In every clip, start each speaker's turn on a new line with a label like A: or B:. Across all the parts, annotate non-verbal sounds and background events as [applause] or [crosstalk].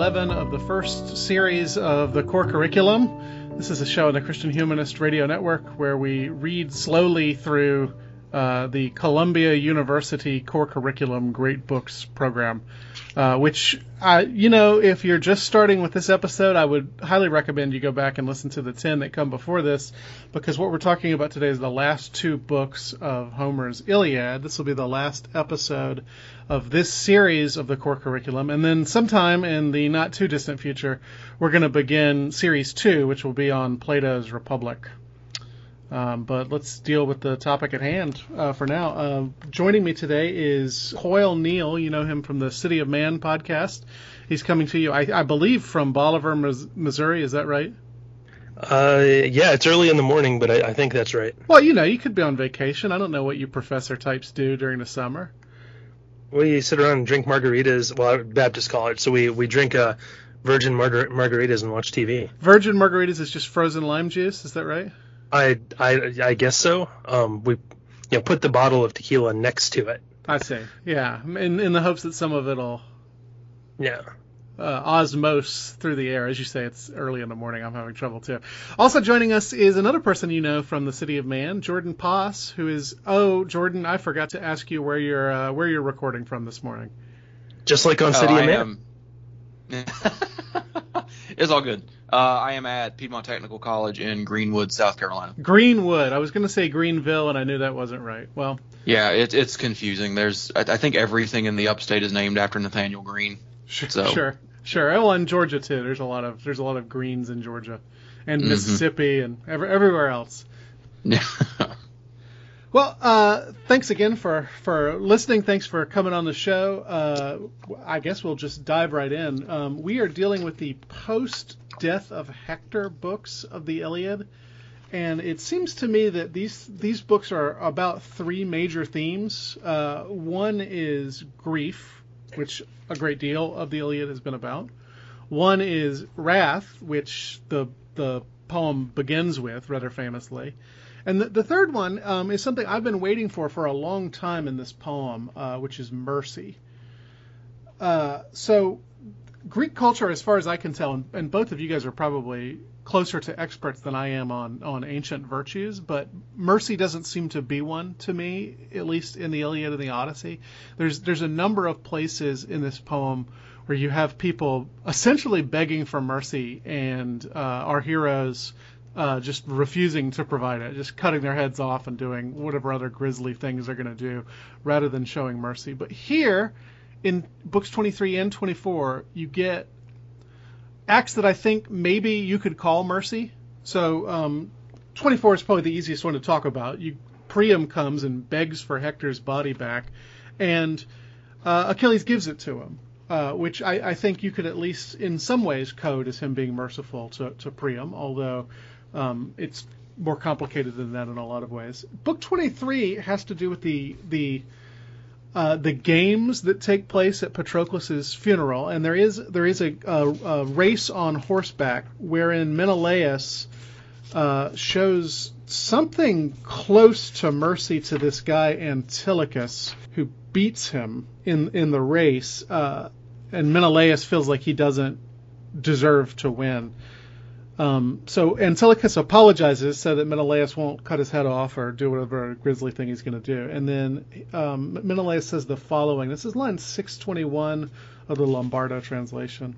A: 11 of the first series of the core curriculum. This is a show on the Christian Humanist Radio Network where we read slowly through uh, the Columbia University Core Curriculum Great Books program, uh, which, uh, you know, if you're just starting with this episode, I would highly recommend you go back and listen to the 10 that come before this, because what we're talking about today is the last two books of Homer's Iliad. This will be the last episode of this series of the core curriculum, and then sometime in the not too distant future, we're going to begin series two, which will be on Plato's Republic. Um, but let's deal with the topic at hand uh, for now. Uh, joining me today is Coyle Neal. You know him from the City of Man podcast. He's coming to you, I, I believe, from Bolivar, Missouri. Is that right?
B: Uh, yeah, it's early in the morning, but I, I, think that's right.
A: Well, you know, you could be on vacation. I don't know what you professor types do during the summer.
B: We sit around and drink margaritas. Well, Baptist college, so we we drink uh, virgin margar- margaritas and watch TV.
A: Virgin margaritas is just frozen lime juice. Is that right?
B: I I I guess so. Um, we you know put the bottle of tequila next to it.
A: I see. Yeah, in in the hopes that some of it'll.
B: Yeah.
A: Uh, osmose through the air. As you say, it's early in the morning. I'm having trouble too. Also joining us is another person you know from the City of Man, Jordan Poss, who is. Oh, Jordan, I forgot to ask you where you're uh, where you're recording from this morning.
B: Just like on oh, City I of Man. [laughs]
C: it's all good. Uh, I am at Piedmont Technical College in Greenwood, South Carolina.
A: Greenwood. I was going to say Greenville, and I knew that wasn't right. Well.
C: Yeah, it, it's confusing. There's, I, I, think everything in the upstate is named after Nathanael Greene.
A: Sure, so. sure, sure. Oh, and Georgia too. There's a lot of there's a lot of greens in Georgia, and mm-hmm. Mississippi, and every, everywhere else. Yeah. [laughs] Well, uh, thanks again for, for listening. Thanks for coming on the show. Uh, I guess we'll just dive right in. Um, we are dealing with the post death of Hector books of the Iliad. And it seems to me that these these books are about three major themes. Uh, one is grief, which a great deal of the Iliad has been about. One is wrath, which the the poem begins with rather famously. And the, the third one um, is something I've been waiting for for a long time in this poem, uh, which is mercy. Uh, so, Greek culture, as far as I can tell, and, both of you guys are probably closer to experts than I am on, on ancient virtues, but mercy doesn't seem to be one to me, at least in the Iliad and the Odyssey. There's there's a number of places in this poem where you have people essentially begging for mercy, and uh, our heroes uh, just refusing to provide it, just cutting their heads off and doing whatever other grisly things they're going to do, rather than showing mercy. But here, in books 23 and 24, you get acts that I think maybe you could call mercy. So um, 24 is probably the easiest one to talk about. You, Priam comes and begs for Hector's body back, and uh, Achilles gives it to him. Uh, which I, I, think you could at least in some ways code as him being merciful to, to Priam, although um, it's more complicated than that in a lot of ways. Book 23 has to do with the the uh, the games that take place at Patroclus's funeral, and there is there is a, a, a race on horseback wherein Menelaus uh, shows something close to mercy to this guy Antilochus, who beats him in in the race, uh, and Menelaus feels like he doesn't deserve to win. Um, so Antilochus apologizes so that Menelaus won't cut his head off or do whatever grisly thing he's going to do. And then um, Menelaus says the following. This is line 621 of the Lombardo translation.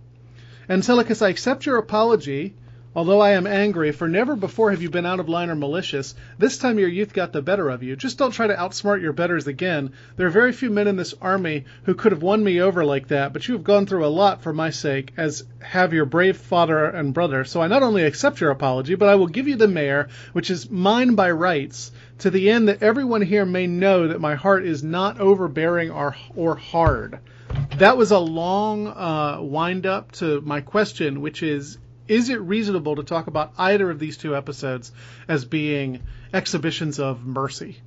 A: Antilochus, I accept your apology, Although I am angry, for never before have you been out of line or malicious, this time your youth got the better of you. Just don't try to outsmart your betters again. There are very few men in this army who could have won me over like that, but you have gone through a lot for my sake, as have your brave father and brother. So I not only accept your apology, but I will give you the mare, which is mine by rights, to the end that everyone here may know that my heart is not overbearing or, or hard. That was a long uh, wind up to my question, which is is it reasonable to talk about either of these two episodes as being exhibitions of mercy?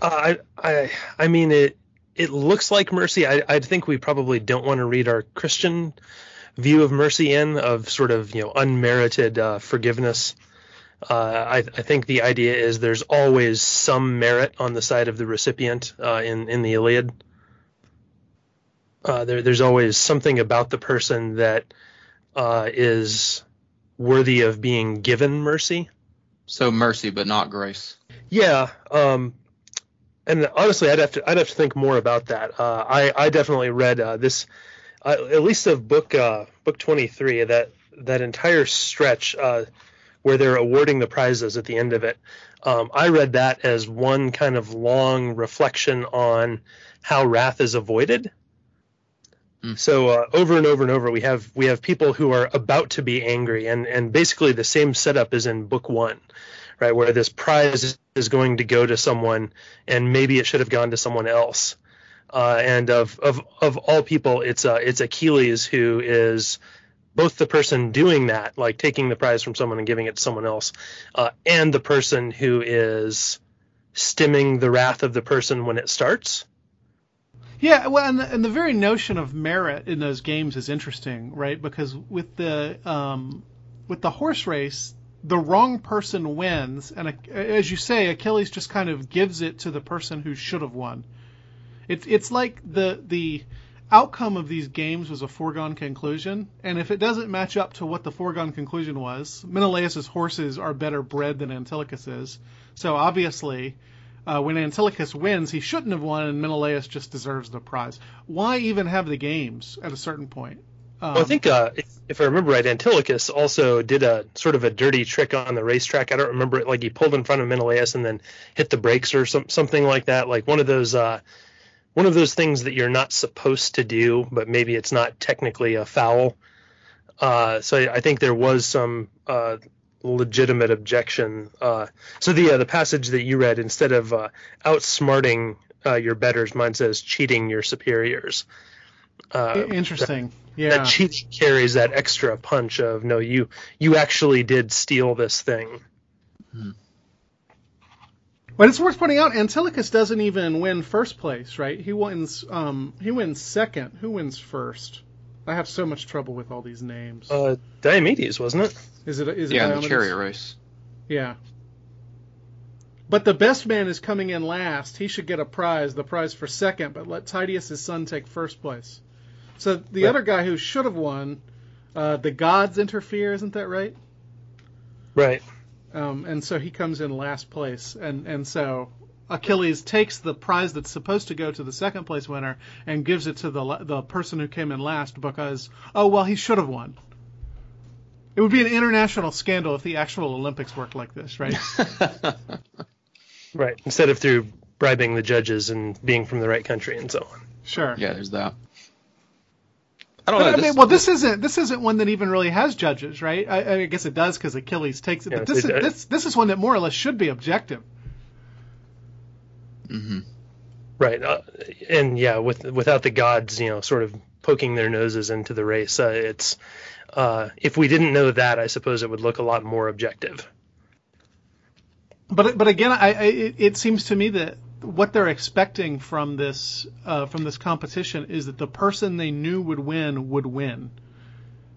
B: Uh, I, I, I mean it. It looks like mercy. I, I think we probably don't want to read our Christian view of mercy in of sort of you know unmerited uh, forgiveness. Uh, I, I, think the idea is there's always some merit on the side of the recipient uh, in in the Iliad. Uh, there, there's always something about the person that uh, is worthy of being given mercy.
C: So mercy, but not grace.
B: Yeah. Um, and honestly, I'd have to I'd have to think more about that. Uh, I I definitely read uh, this, uh, at least of book uh, book twenty three that that entire stretch uh, where they're awarding the prizes at the end of it. Um, I read that as one kind of long reflection on how wrath is avoided Mm. So uh, over and over and over, we have we have people who are about to be angry, and and basically the same setup is in book one, right, where this prize is going to go to someone, and maybe it should have gone to someone else. Uh, and of of of all people, it's uh, it's Achilles who is both the person doing that, like taking the prize from someone and giving it to someone else, uh, and the person who is stemming the wrath of the person when it starts.
A: Yeah, well, and the, and the very notion of merit in those games is interesting, right? Because with the um, with the horse race, the wrong person wins, and as you say, Achilles just kind of gives it to the person who should have won. It's it's like the the outcome of these games was a foregone conclusion, and if it doesn't match up to what the foregone conclusion was, Menelaus's horses are better bred than Antilochus's, so obviously uh, when Antilochus wins, he shouldn't have won, and Menelaus just deserves the prize. Why even have the games at a certain point?
B: Um, well, I think uh, if, if, I remember right, Antilochus also did a sort of a dirty trick on the racetrack. I don't remember it. Like he pulled in front of Menelaus and then hit the brakes or some, something like that. Like one of those uh, one of those things that you're not supposed to do, but maybe it's not technically a foul. Uh, so I, I, think there was some uh, legitimate objection. Uh, so the uh, the passage that you read, instead of uh, outsmarting uh, your betters, mine says cheating your superiors.
A: Uh, interesting.
B: That,
A: yeah.
B: That cheating carries that extra punch of no, you you actually did steal this thing. Hmm.
A: But it's worth pointing out, Antilochus doesn't even win first place, right? He wins. Um, he wins second. Who wins first? I have so much trouble with all these names.
B: Uh, Diomedes, wasn't it?
A: Is it? Is it
C: yeah,
A: Diomedes?
C: the chariot race.
A: Yeah. But the best man is coming in last. He should get a prize, the prize for second, but let Tydeus' son take first place. So the right. other guy who should have won, uh, the gods interfere, isn't that right?
B: Right.
A: Um, and so he comes in last place, and and so Achilles takes the prize that's supposed to go to the second place winner and gives it to the the person who came in last because oh well he should have won. It would be an international scandal if the actual Olympics worked like this, right? [laughs]
B: right. Instead of through bribing the judges and being from the right country and so on.
A: Sure.
C: Yeah, there's that.
A: I don't but, know. I this, mean, well, this isn't this isn't one that even really has judges, right? I, I guess it does because Achilles takes it. Yes, but this it is this this is one that more or less should be objective.
B: Mm-hmm. Right, uh, and yeah, with without the gods, you know, sort of poking their noses into the race, uh, it's uh, if we didn't know that, I suppose it would look a lot more objective.
A: But but again, I, I it seems to me that what they're expecting from this uh, from this competition is that the person they knew would win would win.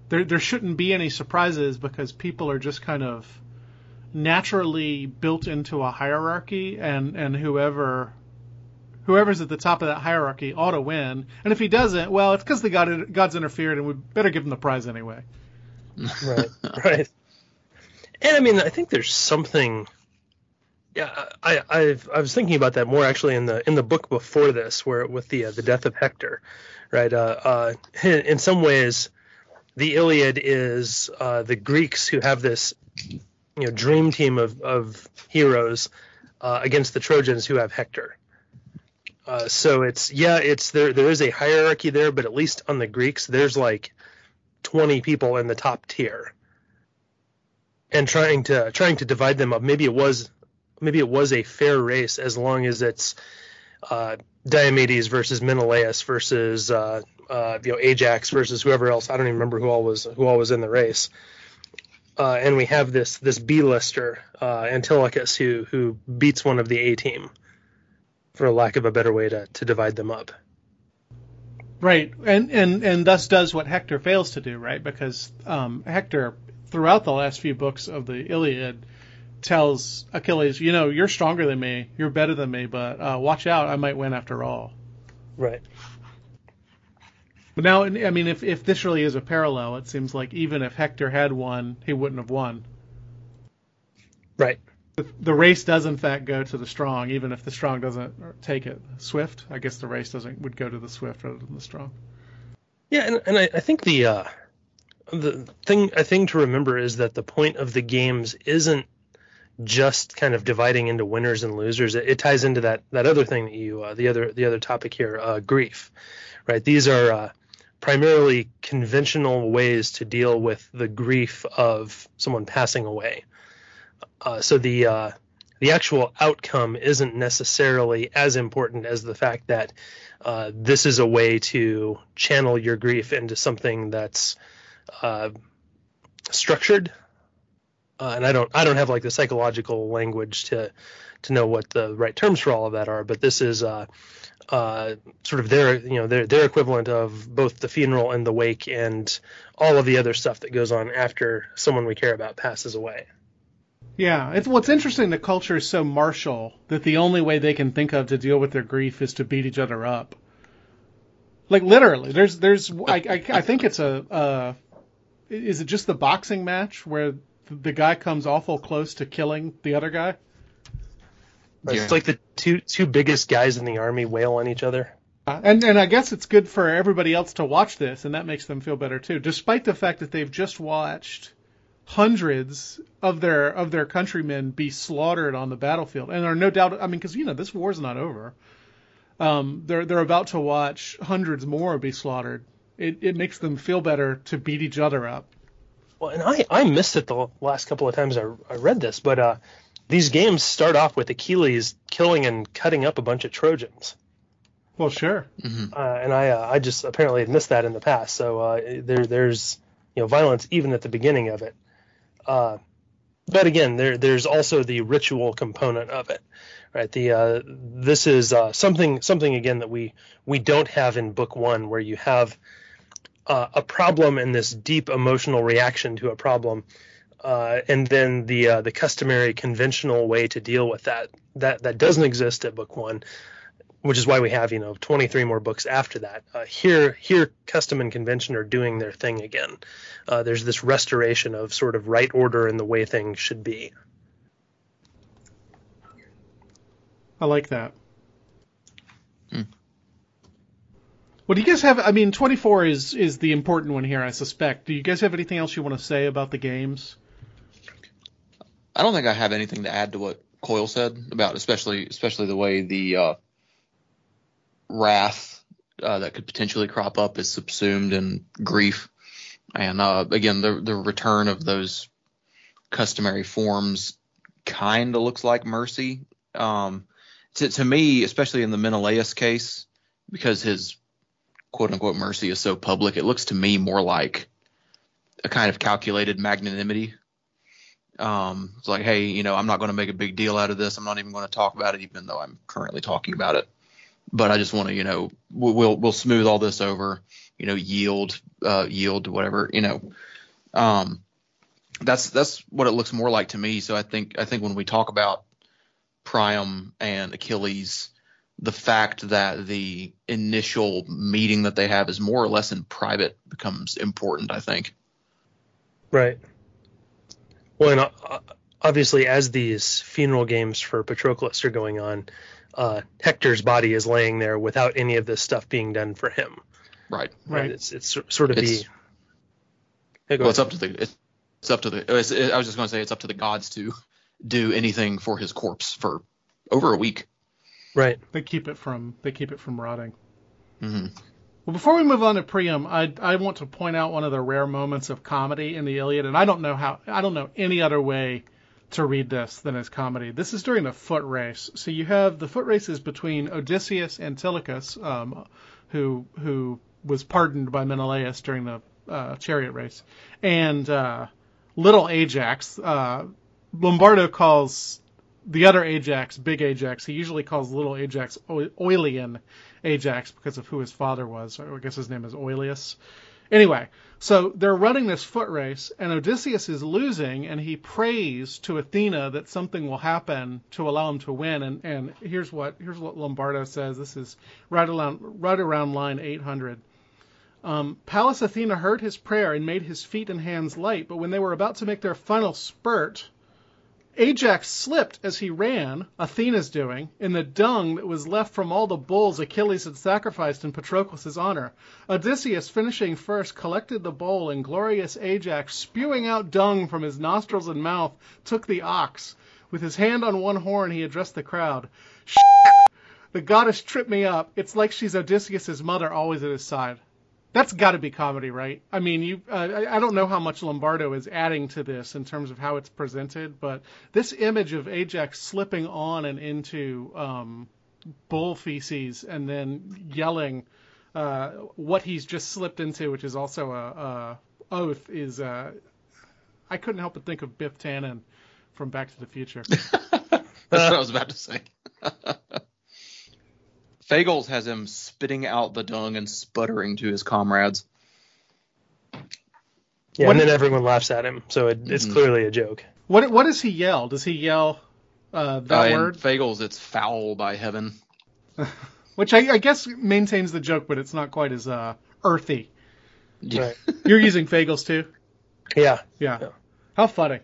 A: There there shouldn't be any surprises because people are just kind of naturally built into a hierarchy, and and whoever whoever's at the top of that hierarchy ought to win. And if he doesn't, well, it's because the god gods interfered, and we better give him the prize anyway. [laughs]
B: right, right. And I mean, I think there's something. Yeah, I I've, I was thinking about that more actually in the in the book before this, where with the uh, the death of Hector, right? Uh, uh, in some ways, the Iliad is uh, the Greeks who have this you know dream team of of heroes uh, against the Trojans who have Hector. Uh, so it's yeah, it's there. There is a hierarchy there, but at least on the Greeks, there's like 20 people in the top tier, and trying to trying to divide them up. Maybe it was maybe it was a fair race as long as it's uh, Diomedes versus Menelaus versus uh, uh, you know Ajax versus whoever else. I don't even remember who all was who all was in the race. Uh, and we have this this B-lister uh, Antilochus who who beats one of the A team, for lack of a better way to to divide them up.
A: Right, and and and thus does what Hector fails to do, right? Because um, Hector, throughout the last few books of the Iliad, tells Achilles, you know, you're stronger than me, you're better than me, but uh, watch out, I might win after all.
B: Right.
A: But now, I mean, if if this really is a parallel, it seems like even if Hector had won, he wouldn't have won.
B: Right.
A: The, the race does in fact go to the strong, even if the strong doesn't take it. Swift, I guess the race doesn't would go to the swift rather than the strong.
B: Yeah, and, and I, I think the uh, the thing I think to remember is that the point of the games isn't just kind of dividing into winners and losers. It, it ties into that that other thing that you uh, the other the other topic here, uh, grief, right? These are uh, primarily conventional ways to deal with the grief of someone passing away. Uh, so the uh, the actual outcome isn't necessarily as important as the fact that uh, this is a way to channel your grief into something that's structured uh, and I don't I don't have like the psychological language to to know what the right terms for all of that are, but this is uh, uh, sort of their you know their their equivalent of both the funeral and the wake and all of the other stuff that goes on after someone we care about passes away.
A: Yeah, it's what's interesting. The culture is so martial that the only way they can think of to deal with their grief is to beat each other up. Like literally, there's there's I I, I think it's a uh, is it just the boxing match where the guy comes awful close to killing the other guy.
B: Yeah. It's like the two two biggest guys in the army wail on each other.
A: Uh, and and I guess it's good for everybody else to watch this, and that makes them feel better too. Despite the fact that they've just watched hundreds of their of their countrymen be slaughtered on the battlefield, and are no doubt. I mean, because you know this war's not over. Um, they're they're about to watch hundreds more be slaughtered. It it makes them feel better to beat each other up.
B: Well, and I, I missed it the last couple of times I, I read this, but uh, these games start off with Achilles killing and cutting up a bunch of Trojans.
A: Well, sure.
B: Mm-hmm. Uh, and I uh, I just apparently had missed that in the past. So uh, there there's you know violence even at the beginning of it. Uh, but again, there there's also the ritual component of it, right? The uh, this is uh, something something again that we we don't have in book one, where you have uh, a problem and this deep emotional reaction to a problem, uh, and then the uh, the customary conventional way to deal with that that that doesn't exist at book one, which is why we have you know 23 more books after that. Uh, here here custom and convention are doing their thing again. Uh, there's this restoration of sort of right order and the way things should be.
A: I like that. What do you guys have? I mean, 24 is is the important one here, I suspect. Do you guys have anything else you want to say about the games?
C: I don't think I have anything to add to what Coyle said about, especially especially the way the uh, wrath uh, that could potentially crop up is subsumed in grief, and uh, again the the return of those customary forms kind of looks like mercy. Um, to, to me, especially in the Menelaus case, because his quote unquote mercy is so public, it looks to me more like a kind of calculated magnanimity. Um, it's like, hey, you know, I'm not going to make a big deal out of this. I'm not even going to talk about it, even though I'm currently talking about it. But I just want to, you know, we'll we'll smooth all this over, you know, yield, uh, yield whatever, you know. Um, that's that's what it looks more like to me. So I think I think when we talk about Priam and Achilles, the fact that the initial meeting that they have is more or less in private becomes important, I think.
B: Right. Well, and uh, obviously, as these funeral games for Patroclus are going on, uh, Hector's body is laying there without any of this stuff being done for him.
C: Right.
B: Right. It's it's sort of
C: it's,
B: the. Yeah, go
C: well, it's up to the it's up to the. It's, I was just going to say it's up to the gods to do anything for his corpse for over a week.
B: right.
A: They keep it from they keep it from rotting.
C: hmm
A: Well, before we move on to Priam, I I want to point out one of the rare moments of comedy in the Iliad, and I don't know how I don't know any other way to read this than as comedy. This is during the foot race. So you have the foot races between Odysseus and Telemachus, um, who who was pardoned by Menelaus during the uh, chariot race, and uh, little Ajax. Uh, Lombardo calls the other Ajax Big Ajax. He usually calls little Ajax o- Oilean Ajax because of who his father was. I guess his name is Oileus. Anyway, so they're running this foot race, and Odysseus is losing, and he prays to Athena that something will happen to allow him to win. And, and here's what here's what Lombardo says. This is right around right around line 800. Um, Pallas Athena heard his prayer and made his feet and hands light, but when they were about to make their final spurt, Ajax slipped as he ran, Athena's doing, in the dung that was left from all the bulls Achilles had sacrificed in Patroclus' honor. Odysseus, finishing first, collected the bowl, and glorious Ajax, spewing out dung from his nostrils and mouth, took the ox. With his hand on one horn, he addressed the crowd. Shit! The goddess tripped me up. It's like she's Odysseus' mother, always at his side. That's got to be comedy, right? I mean, you. Uh, I don't know how much Lombardo is adding to this in terms of how it's presented, but this image of Ajax slipping on and into um, bull feces and then yelling uh, what he's just slipped into, which is also a, a oath, is. Uh, I couldn't help but think of Biff Tannen from Back to the Future. [laughs]
C: That's what I was about to say. [laughs] Fagles has him spitting out the dung and sputtering to his comrades.
B: Yeah,
A: What-
B: and then everyone laughs at him, so it, it's
C: Mhm.
B: clearly a joke.
A: what What does he yell? Does he yell uh, that
C: Uh,
A: word?
C: Fagles, it's foul by heaven. [laughs]
A: Which I, I guess maintains the joke, but it's not quite as uh, earthy.
C: Yeah.
B: Right.
A: You're using Fagles too.
B: Yeah,
A: Yeah.
B: Yeah.
A: How funny.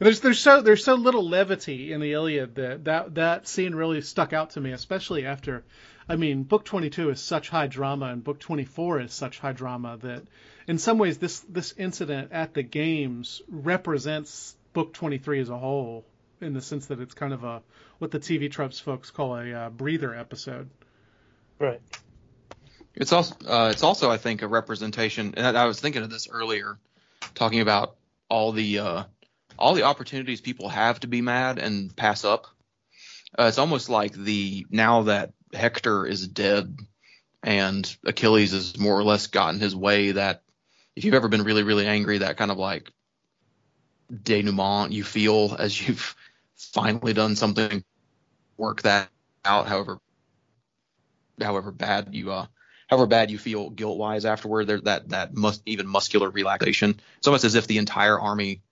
A: There's there's so there's so little levity in the Iliad that that that scene really stuck out to me, especially after, I mean, book 22 is such high drama and book 24 is such high drama that, in some ways, this this incident at the games represents book 23 as a whole, in the sense that it's kind of a what the TV tropes folks call a uh, breather episode.
B: right.
C: It's also uh, it's also I think a representation, and I I was thinking of this earlier, talking about all the uh, all the opportunities people have to be mad and pass up. Uh, it's almost like the now that Hector is dead and Achilles has more or less gotten his way. That if you've ever been really really angry, that kind of like denouement you feel as you've finally done something, work that out. However, however bad you uh however bad you feel guilt wise afterward there's that that mus- even muscular relaxation it's almost as if the entire army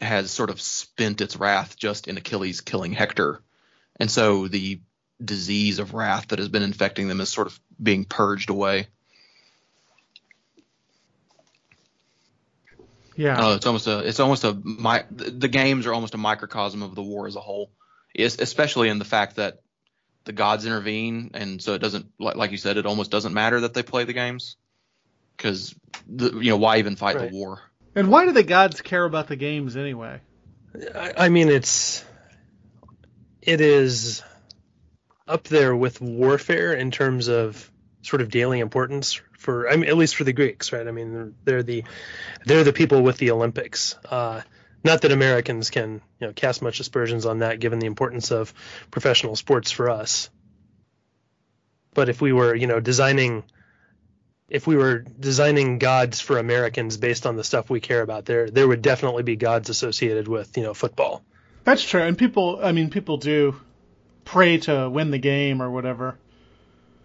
C: has sort of spent its wrath just in achilles killing hector. And so the disease of wrath that has been infecting them is sort of being purged away.
A: Yeah.
C: Uh, it's almost a it's almost a my the games are almost a microcosm of the war as a whole. Es- especially in the fact that the gods intervene and so it doesn't like, like you said it almost doesn't matter that they play the games. Because you know why even fight
B: Right.
C: the war
A: and why do the gods care about the games anyway?
B: I, I mean, it's it is up there with warfare in terms of sort of daily importance for I mean, at least for the Greeks, right? I mean, they're the they're the people with the Olympics. Uh, not that Americans can you know cast much aspersions on that, given the importance of professional sports for us. But if we were, you know, designing if we were designing gods for Americans based on the stuff we care about, there there would definitely be gods associated with you know football.
A: That's true, and people. I mean, people do pray to win the game or whatever.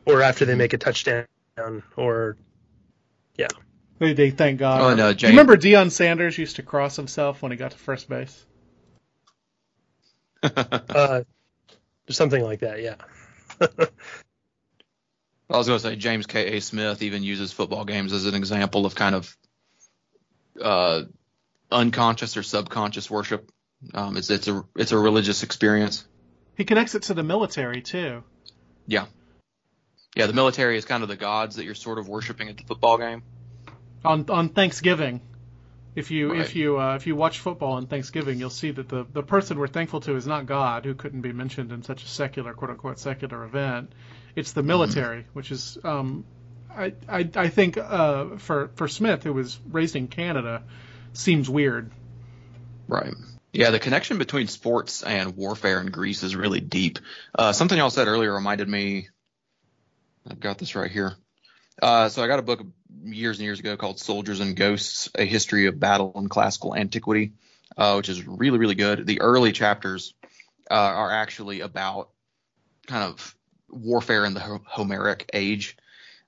B: or after they make a touchdown, or yeah,
A: They, they thank God.
C: Oh, no,
A: You
C: James-
A: remember Deion Sanders used to cross himself when he got to first base? [laughs] [laughs]
B: uh, something like that. Yeah, [laughs]
C: i was going to say james k. A. Smith even uses football games as an example of kind of uh, unconscious or subconscious worship. Um, it's it's a it's a religious experience.
A: He connects it to the military too.
C: yeah. Yeah the military is kind of the gods that you're sort of worshiping at the football game.
A: On on Thanksgiving, If you
C: Right.
A: if you uh, if you watch football on Thanksgiving, you'll see that the the person we're thankful to is not God, who couldn't be mentioned in such a secular quote unquote secular event. It's the military, which is um, I I, I think uh, for for Smith, who was raised in Canada, seems weird.
C: Right. Yeah, the connection between sports and warfare in Greece is really deep. Uh, something y'all said earlier reminded me. I've got this right here. Uh, so I got a book years and years ago called Soldiers and Ghosts: A History of Battle in Classical Antiquity, uh, which is really really good. The early chapters uh, are actually about kind of warfare in the Homeric age,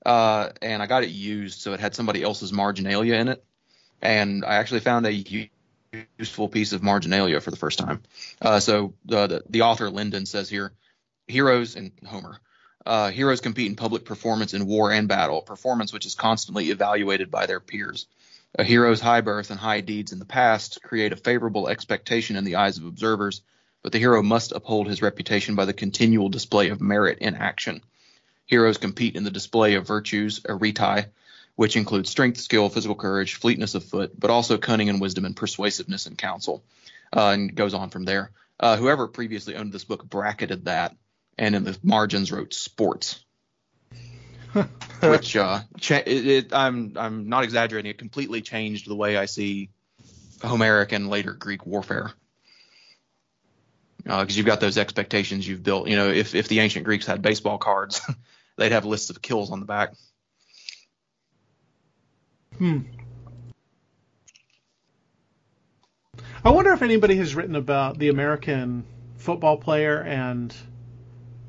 C: uh, and I got it used so it had somebody else's marginalia in it, and I actually found a useful piece of marginalia for the first time. Uh, so the, the the author Lendon says here, heroes and Homer. Uh, heroes compete in public performance in war and battle, performance which is constantly evaluated by their peers. A hero's high birth and high deeds in the past create a favorable expectation in the eyes of observers, but the hero must uphold his reputation by the continual display of merit in action. Heroes compete in the display of virtues, arete, which includes strength, skill, physical courage, fleetness of foot, but also cunning and wisdom and persuasiveness and counsel. Uh, and goes on from there. Uh, whoever previously owned this book bracketed that, and in the margins wrote sports, [laughs] which uh, cha- it, it, I'm I'm not exaggerating. It completely changed the way I see Homeric and later Greek warfare. Because you've got those expectations you've built. You know, if if the ancient Greeks had baseball cards, [laughs] they'd have lists of kills on the back.
A: Hmm. I wonder if anybody has written about the American football player and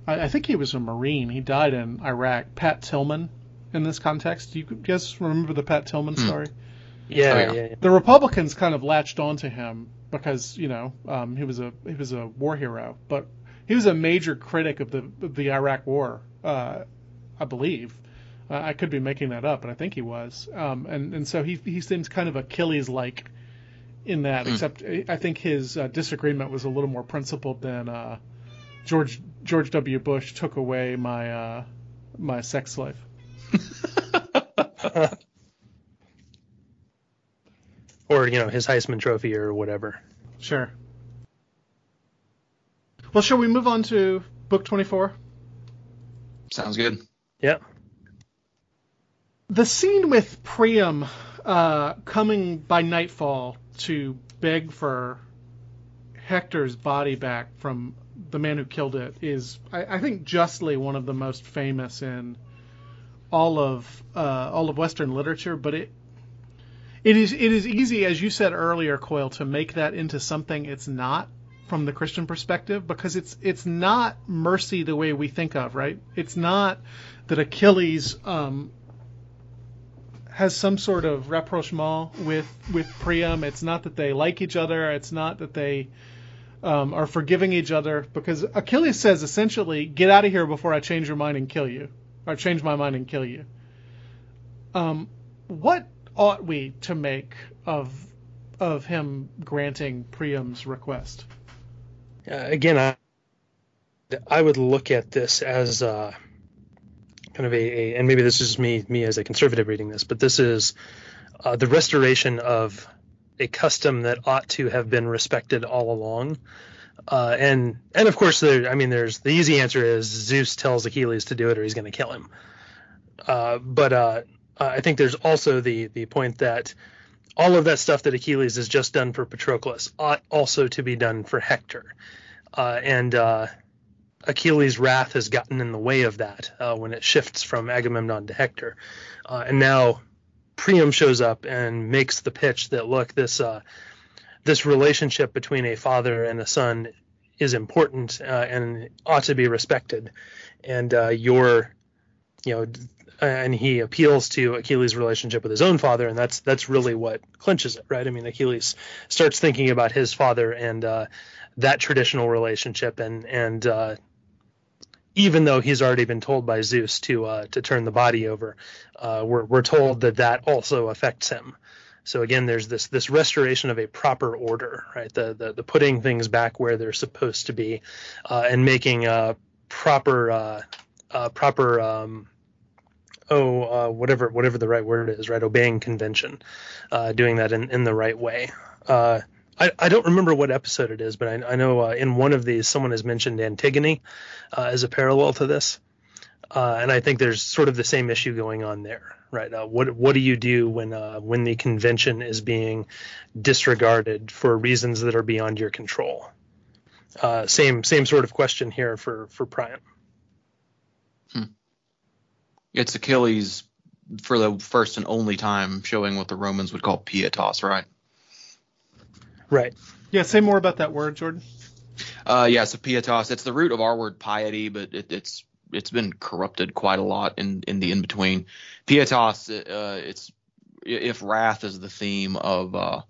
A: I, I think he was a Marine. He died in Iraq. Pat Tillman. In this context, do you guys remember the Pat Tillman
C: Hmm.
A: story?
B: Yeah,
C: Oh,
B: yeah.
C: yeah.
B: yeah,
A: The Republicans kind of latched onto him because you know um, he was a he was a war hero, but he was a major critic of the of the Iraq War, uh, I believe. Uh, I could be making that up, but I think he was. Um, and and so he he seems kind of Achilles like in that,
C: Hmm.
A: except I I think his uh, disagreement was a little more principled than uh, George George W. Bush took away my uh, my sex slave. [laughs]
B: Or you know his Heisman Trophy or whatever.
A: Sure. Well, shall we move on to book 24?
C: Sounds good.
B: Yeah.
A: The scene with Priam uh, coming by nightfall to beg for Hector's body back from the man who killed it is, I, I think, justly one of the most famous in all of uh, all of Western literature. But it it is it is easy, as you said earlier, Coyle, to make that into something it's not from the Christian perspective because it's it's not mercy the way we think of, right? It's not that Achilles um, has some sort of rapprochement with with Priam. It's not that they like each other. It's not that they um, are forgiving each other because Achilles says essentially, "Get out of here before I change your mind and kill you, or change my mind and kill you." Um, what ought we to make of of him granting Priam's request?
B: Uh, again, I I would look at this as uh, kind of a, a, and maybe this is me me as a conservative reading this, but this is uh, the restoration of a custom that ought to have been respected all along. Uh, and and of course, there. I mean, there's the easy answer is Zeus tells Achilles to do it or he's going to kill him. Uh, but uh, I think there's also the the point that all of that stuff that Achilles has just done for Patroclus ought also to be done for Hector. Uh, and uh, Achilles' wrath has gotten in the way of that uh, when it shifts from Agamemnon to Hector. Uh, and now Priam shows up and makes the pitch that look, this uh, this relationship between a father and a son is important and ought to be respected. And your, you know, and he appeals to Achilles' relationship with his own father, and that's that's really what clinches it, right? I mean, Achilles starts thinking about his father and uh, that traditional relationship, and and uh, even though he's already been told by Zeus to uh, to turn the body over, uh, we're we're told that that also affects him. So again, there's this this restoration of a proper order, right? The the, the putting things back where they're supposed to be, uh, and making uh, proper uh, uh, proper um, oh uh, whatever whatever the right word is right obeying convention, uh, doing that in, in the right way. Uh, I, I don't remember what episode it is, but I, I know uh, in one of these someone has mentioned Antigone uh, as a parallel to this, uh, and I think there's sort of the same issue going on there, right? What what do you do when when the convention is being disregarded for reasons that are beyond your control? Same same sort of question here for for Priam.
C: It's Achilles for the first and only time showing what the Romans would call pietas, right?
B: Right.
A: Yeah. Say more about that word, Jordan.
C: Uh, yeah, so pietas. It's the root of our word piety, but it, it's it's been corrupted quite a lot in in the in between. Pietas. Uh, it's if wrath is the theme of uh,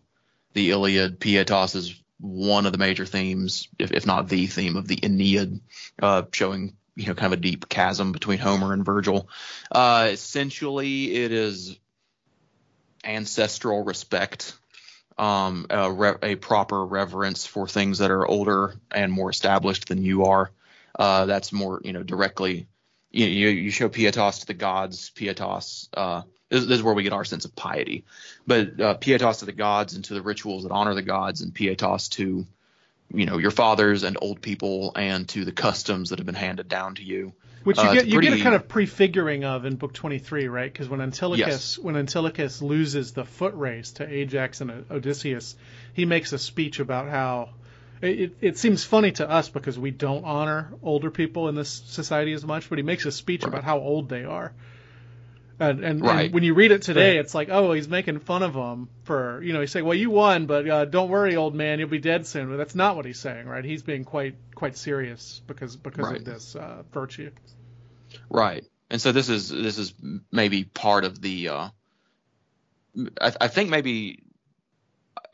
C: the Iliad, pietas is one of the major themes, if, if not the theme of the Aeneid, uh, showing you know kind of a deep chasm between Homer and Virgil. Uh, essentially, it is ancestral respect um, a, re- a, proper reverence for things that are older and more established than you are. Uh, that's more, you know, directly. You, you, you show pietas to the gods. Pietas. Uh, this, this, is where we get our sense of piety. But uh, pietas to the gods and to the rituals that honor the gods, and pietas to, you know, your fathers and old people, and to the customs that have been handed down to you.
A: Which you uh, get you pretty... get a kind of prefiguring of in book 23, right? Because when Antilochus yes. when Antilochus loses the foot race to Ajax and Odysseus, he makes a speech about how it, it seems funny to us because we don't honor older people in this society as much, but he makes a speech right. about how old they are. And, and, right. and, when you read it today, right. it's like, oh, he's making fun of them for, you know, he's saying, well, you won, but uh, don't worry, old man, you'll be dead soon. But that's not what he's saying, right? He's being quite quite serious because because right. of this uh, virtue.
C: Right. And so this is this is maybe part of the. Uh, I, I think maybe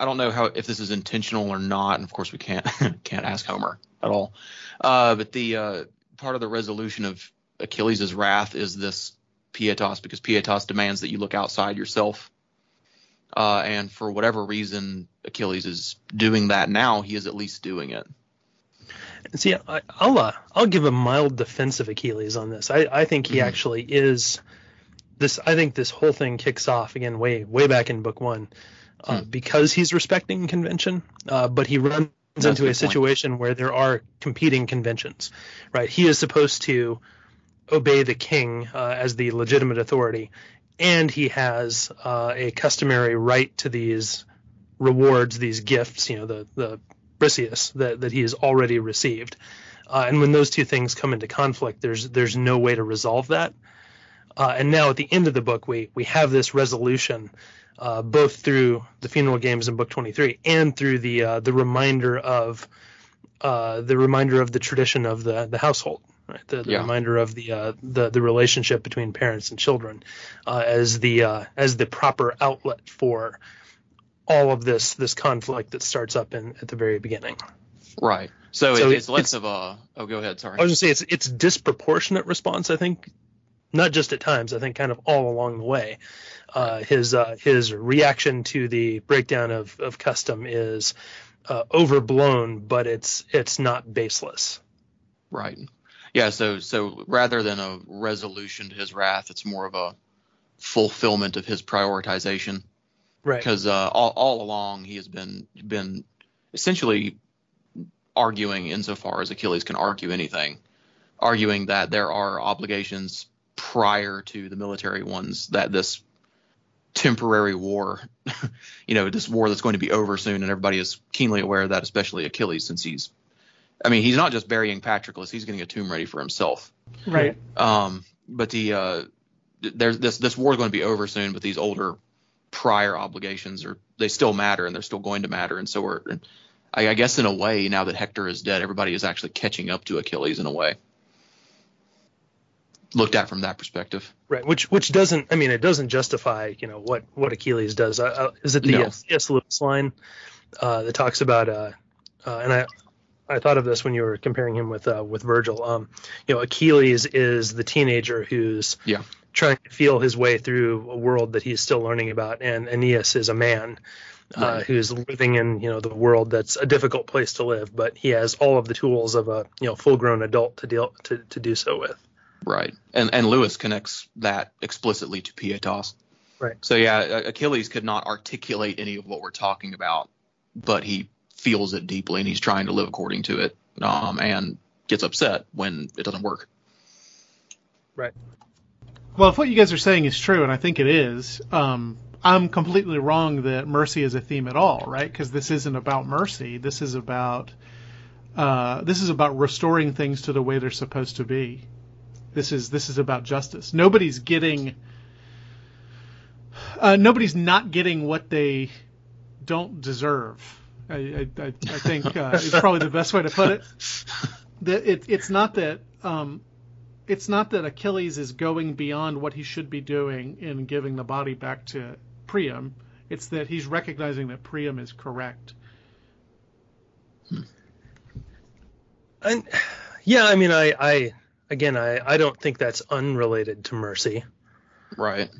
C: I don't know how if this is intentional or not, and of course we can't [laughs] can't ask Homer at all. Uh, but the uh, part of the resolution of Achilles' wrath is this pietas because pietas demands that you look outside yourself. Uh, and for whatever reason, Achilles is doing that now. He is at least doing it.
B: See, I, will uh, I'll give a mild defense of Achilles on this. I, I think he mm-hmm. actually is this. I think this whole thing kicks off again way way back in book one uh, hmm. because he's respecting convention, uh, but he runs That's into a situation where there are competing conventions. Right? He is supposed to obey the king uh, as the legitimate authority, and he has uh, a customary right to these rewards, these gifts, you know, the the that that he has already received. Uh, and when those two things come into conflict, there's there's no way to resolve that. Uh, and now at the end of the book, we we have this resolution, uh, both through the funeral games in book 23 and through the uh, the reminder of the reminder of the tradition of the the household right? The, the yeah. reminder of the, uh, the the relationship between parents and children uh, as the uh, as the proper outlet for all of this this conflict that starts up in at the very beginning.
C: Right. So, so it's, it's less it's, of a. Oh, go ahead. Sorry.
B: I was gonna say it's it's disproportionate response. I think, not just at times. I think kind of all along the way. Uh, his uh, his reaction to the breakdown of, of custom is uh, overblown, but it's it's not baseless.
C: Right. Yeah, so so rather than a resolution to his wrath, it's more of a fulfillment of his prioritization.
B: Right.
C: Because uh, all all along he has been been essentially arguing insofar as Achilles can argue anything, arguing that there are obligations prior to the military ones that this temporary war, [laughs] you know, this war that's going to be over soon, and everybody is keenly aware of that, especially Achilles, since he's I mean, he's not just burying Patroclus; he's getting a tomb ready for himself.
A: Right.
C: Um, but the uh, there's this this war is going to be over soon, but these older prior obligations are they still matter and they're still going to matter, and so we're I, I guess in a way now that Hector is dead, everybody is actually catching up to Achilles in a way. Looked at from that perspective,
B: right? Which which doesn't, I mean, it doesn't justify, you know, what what Achilles does. Uh, is it the no. C.S. Lewis line uh, that talks about, uh, uh, and I I thought of this when you were comparing him with uh, with Virgil. Um, you know, Achilles is the teenager who's
C: yeah.
B: trying to feel his way through a world that he's still learning about, and Aeneas is a man uh, right. who's living in you know the world that's a difficult place to live, but he has all of the tools of a you know full grown adult to deal to, to do so with.
C: Right, and and Lewis connects that explicitly to pietas.
B: Right.
C: So yeah, Achilles could not articulate any of what we're talking about, but he feels it deeply and he's trying to live according to it, um, and gets upset when it doesn't work.
B: Right.
A: Well, if what you guys are saying is true, and I think it is, um, I'm completely wrong that mercy is a theme at all, right? Because this isn't about mercy. This is about uh, this is about restoring things to the way they're supposed to be. This is this is about justice. Nobody's getting uh, nobody's not getting what they don't deserve. I, I, I think uh, is probably the best way to put it. That it, it's not that um, it's not that Achilles is going beyond what he should be doing in giving the body back to Priam. It's that he's recognizing that Priam is correct.
B: And yeah, I mean, I, I again, I, I don't think that's unrelated to mercy.
C: Right.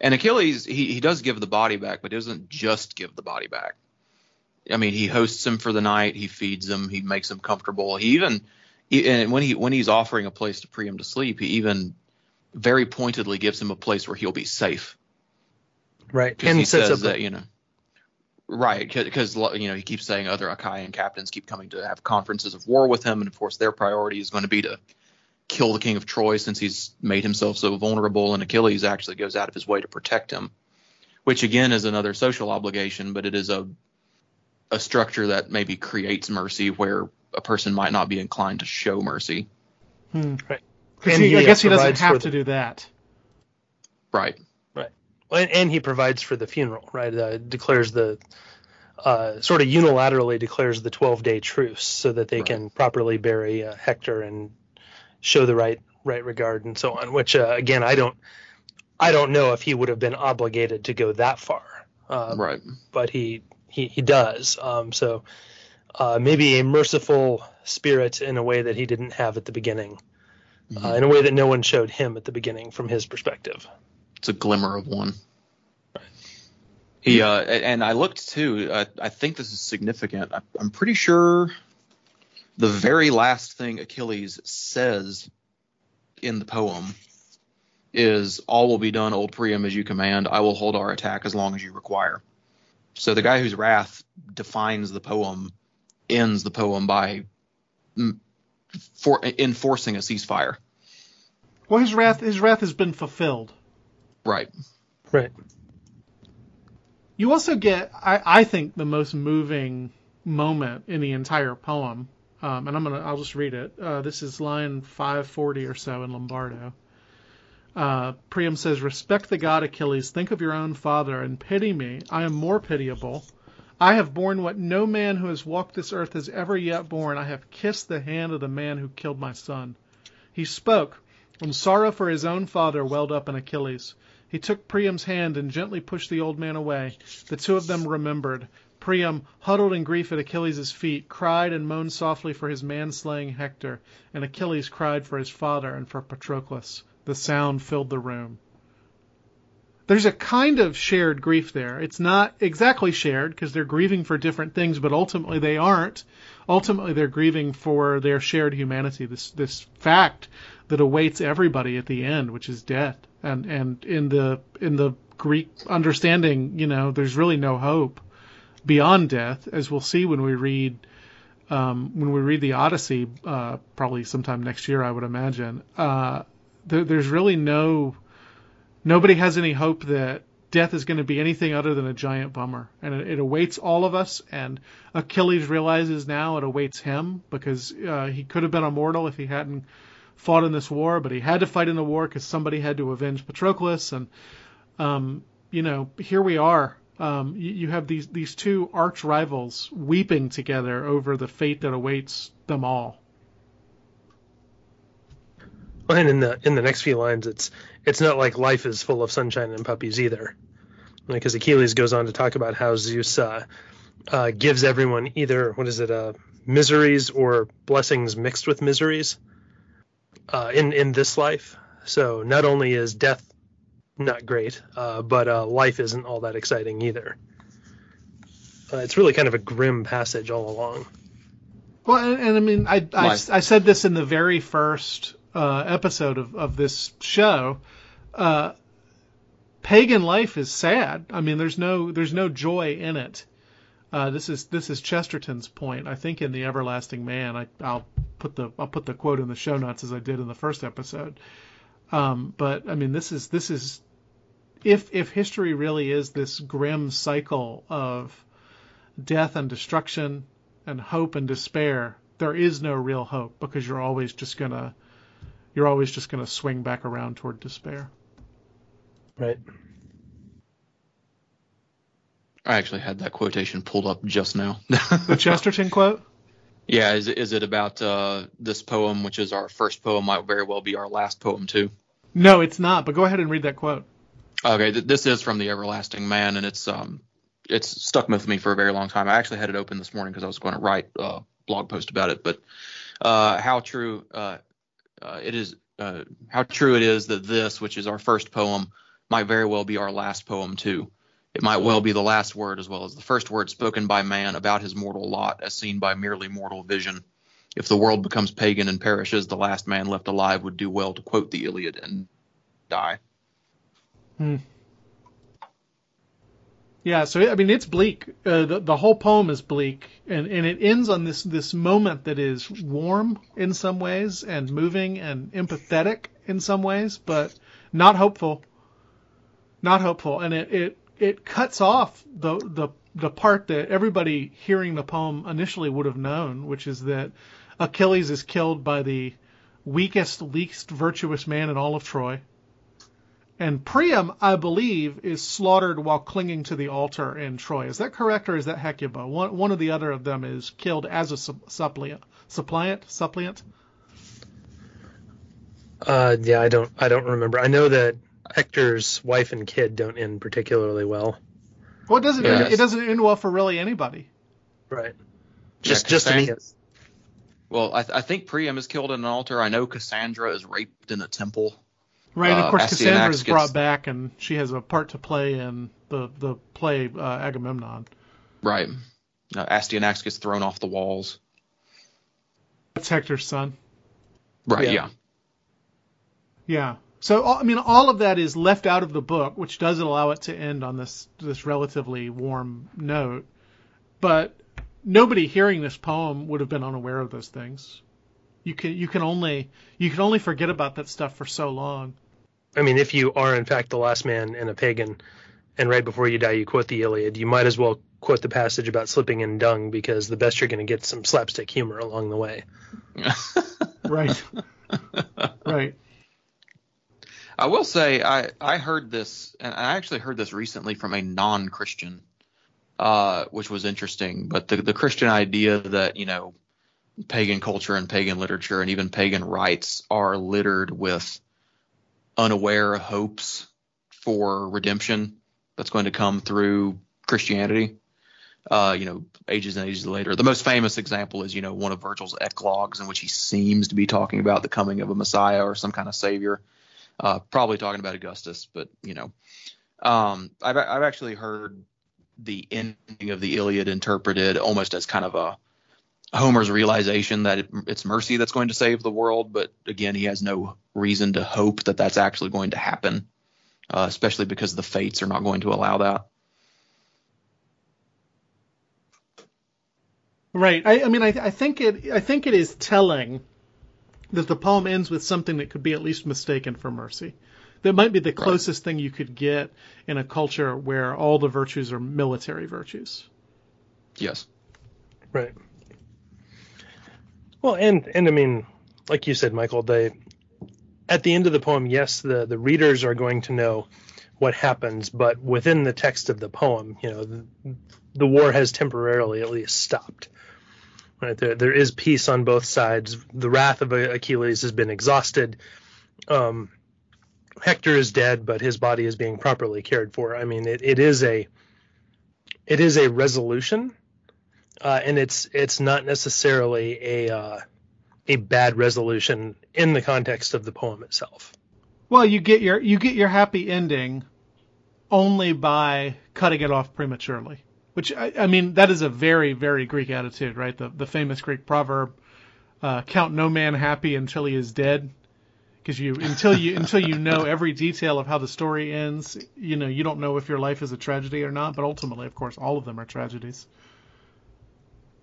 C: And Achilles, he, he does give the body back, but he doesn't just give the body back. I mean, he hosts him for the night, he feeds him, he makes him comfortable. He even, and when he when he's offering a place to Priam to sleep, he even very pointedly gives him a place where he'll be safe.
B: Right.
C: And he says that you know, right? Because you know he keeps saying other Achaean captains keep coming to have conferences of war with him, and of course their priority is going to be to kill the king of Troy since he's made himself so vulnerable, and Achilles actually goes out of his way to protect him, which again is another social obligation, but it is a a structure that maybe creates mercy where a person might not be inclined to show mercy.
A: Hmm. Right. Because I guess he doesn't have to do that.
C: Right.
B: Right. And, and he provides for the funeral, right? Uh, declares the uh, sort of unilaterally declares the 12 day truce so that they right. can properly bury uh, Hector and show the right right regard and so on. Which uh, again, I don't I don't know if he would have been obligated to go that far.
C: Um, right.
B: But he he he does. Um, so uh, maybe a merciful spirit in a way that he didn't have at the beginning, mm-hmm. uh, in a way that no one showed him at the beginning from his perspective.
C: It's a glimmer of one. He uh, and I looked too. Uh, I think this is significant. I, I'm pretty sure the very last thing Achilles says in the poem is all will be done, old Priam, as you command. I will hold our attack as long as you require. So the guy whose wrath defines the poem ends the poem by for enforcing a ceasefire.
A: Well, his wrath his wrath has been fulfilled.
C: Right.
B: Right.
A: You also get, I, I think, the most moving moment in the entire poem, um, and I'm gonna I'll just read it. Uh, this is line 540 or so in Lombardo. Uh, Priam says, Respect the god Achilles, think of your own father, and pity me. I am more pitiable. I have borne what no man who has walked this earth has ever yet borne. I have kissed the hand of the man who killed my son. He spoke, and sorrow for his own father welled up in Achilles. He took Priam's hand and gently pushed the old man away. The two of them remembered. Priam, huddled in grief at Achilles' feet, cried and moaned softly for his man-slaying Hector, and Achilles cried for his father and for Patroclus. The sound filled the room. There's a kind of shared grief there. It's not exactly shared because they're grieving for different things, but ultimately they aren't. Ultimately, they're grieving for their shared humanity. This this fact that awaits everybody at the end, which is death. And and in the in the Greek understanding, you know, there's really no hope beyond death, as we'll see when we read um, when we read the Odyssey, uh, probably sometime next year, I would imagine. Uh, there, there's really no nobody has any hope that death is going to be anything other than a giant bummer, and it, it awaits all of us. And Achilles realizes now it awaits him because uh, he could have been immortal if he hadn't fought in this war, but he had to fight in the war because somebody had to avenge Patroclus, and um, you know here we are. Um, you, you have these these two arch rivals weeping together over the fate that awaits them all.
B: And in the in the next few lines, it's it's not like life is full of sunshine and puppies either, because like, Achilles goes on to talk about how Zeus uh, uh, gives everyone either what is it, uh, miseries or blessings mixed with miseries uh, in in this life. So not only is death not great, uh, but uh, life isn't all that exciting either. it's really kind of a grim passage all along.
A: Well, and, and I mean, I, I, I said this in the very first uh, episode of, of this show, uh, pagan life is sad. I mean, there's no there's no joy in it. Uh, this is this is Chesterton's point. I think in the Everlasting Man, I, will put the I'll put the quote in the show notes as I did in the first episode. Um, but I mean, this is this is if if history really is this grim cycle of death and destruction and hope and despair, there is no real hope because you're always just gonna you're always just gonna swing back around toward despair.
B: Right.
C: I actually had that quotation pulled up just now.
A: the Chesterton [laughs] quote?
C: Yeah, is it, is it about uh, this poem, which is our first poem, might very well be our last poem too?
A: No, it's not. But go ahead and read that quote.
C: Okay, th- this is from the Everlasting Man, and it's um, it's stuck with me for a very long time. I actually had it open this morning because I was going to write a blog post about it. But uh, how true uh, uh, it is, uh, how true it is that this, which is our first poem, might very well be our last poem too. It might well be the last word as well as the first word spoken by man about his mortal lot, as seen by merely mortal vision. If the world becomes pagan and perishes, the last man left alive would do well to quote the Iliad and die.
A: Hmm. Yeah, so I mean it's bleak. Uh, the the whole poem is bleak, and, and it ends on this this moment that is warm in some ways and moving and empathetic in some ways, but not hopeful. Not hopeful, and it it, it cuts off the the the part that everybody hearing the poem initially would have known, which is that Achilles is killed by the weakest, least virtuous man in all of Troy and Priam, I believe, is slaughtered while clinging to the altar in Troy. Is that correct, or is that Hecuba? One, one or the other of them is killed as a suppliant. Suppliant? Suppliant?
B: Uh, yeah, I don't, I don't remember. I know that Hector's wife and kid don't end particularly well.
A: Well, it doesn't. Yes. It doesn't end well for really anybody.
B: Right. Just, yeah, just
C: Aeneas. Well, I, th- I think Priam is killed in an altar. I know Cassandra is raped in a temple.
A: Right, and of uh, course Cassandra is brought back, and she has a part to play in the the play uh, Agamemnon.
C: Right. Uh, Astyanax gets thrown off the walls.
A: That's Hector's son.
C: Right. Yeah. Yeah.
A: yeah. So I mean, all of that is left out of the book, which does allow it to end on this this relatively warm note. But nobody hearing this poem would have been unaware of those things. You can you can only you can only forget about that stuff for so long.
B: I mean, if you are in fact the last man and a pagan, and right before you die you quote the Iliad, you might as well quote the passage about slipping in dung because the best you're going to get some slapstick humor along the way. [laughs]
A: right. right.
C: I will say I I heard this and I actually heard this recently from a non-Christian, uh, which was interesting. But the the Christian idea that you know pagan culture and pagan literature and even pagan rites are littered with unaware hopes for redemption that's going to come through Christianity. Uh, you know, ages and ages later. The most famous example is, you know, one of Virgil's eclogues in which he seems to be talking about the coming of a Messiah or some kind of savior. Uh, probably talking about Augustus, but you know, um, I've I've actually heard the ending of the Iliad interpreted almost as kind of a Homer's realization that it, it's mercy that's going to save the world, but again, he has no reason to hope that that's actually going to happen, uh, especially because the fates are not going to allow that.
A: Right. I, I mean, I, I, think it. I think it is telling that the poem ends with something that could be at least mistaken for mercy. That might be the closest right. thing you could get in a culture where all the virtues are military virtues.
C: Yes.
B: Right. Well, and and I mean, like you said, Michael, they at the end of the poem, yes, the the readers are going to know what happens, but within the text of the poem, you know, the, the war has temporarily at least stopped. Right there, there is peace on both sides. The wrath of Achilles has been exhausted. Um, Hector is dead, but his body is being properly cared for. I mean, it, it is a it is a resolution uh, and it's it's not necessarily a uh, a bad resolution in the context of the poem itself.
A: Well, you get your you get your happy ending only by cutting it off prematurely. Which I, I mean, that is a very very Greek attitude, right? The the famous Greek proverb, uh, "Count no man happy until he is dead." because you until you until you know every detail of how the story ends, you know you don't know if your life is a tragedy or not. But ultimately, of course, all of them are tragedies.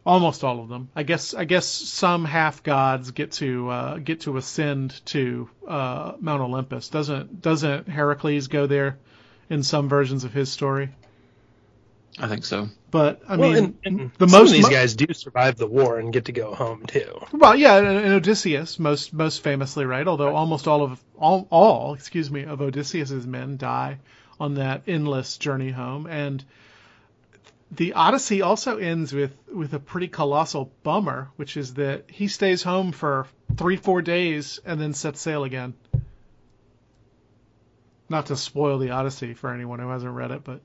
A: Almost all of them. I guess. I guess some half gods get to uh, get to ascend to uh, Mount Olympus. Doesn't doesn't Heracles go there in some versions of his story?
C: I think so.
A: But I
B: well,
A: mean,
B: and, and
A: the
B: some
A: most
B: of these
A: mo-
B: guys do survive the war and get to go home too.
A: Well, yeah, and, and Odysseus most most famously, right? Although almost all of all, all excuse me of Odysseus's men die on that endless journey home, and the Odyssey also ends with with a pretty colossal bummer, which is that he stays home for three four days and then sets sail again. Not to spoil the Odyssey for anyone who hasn't read it, but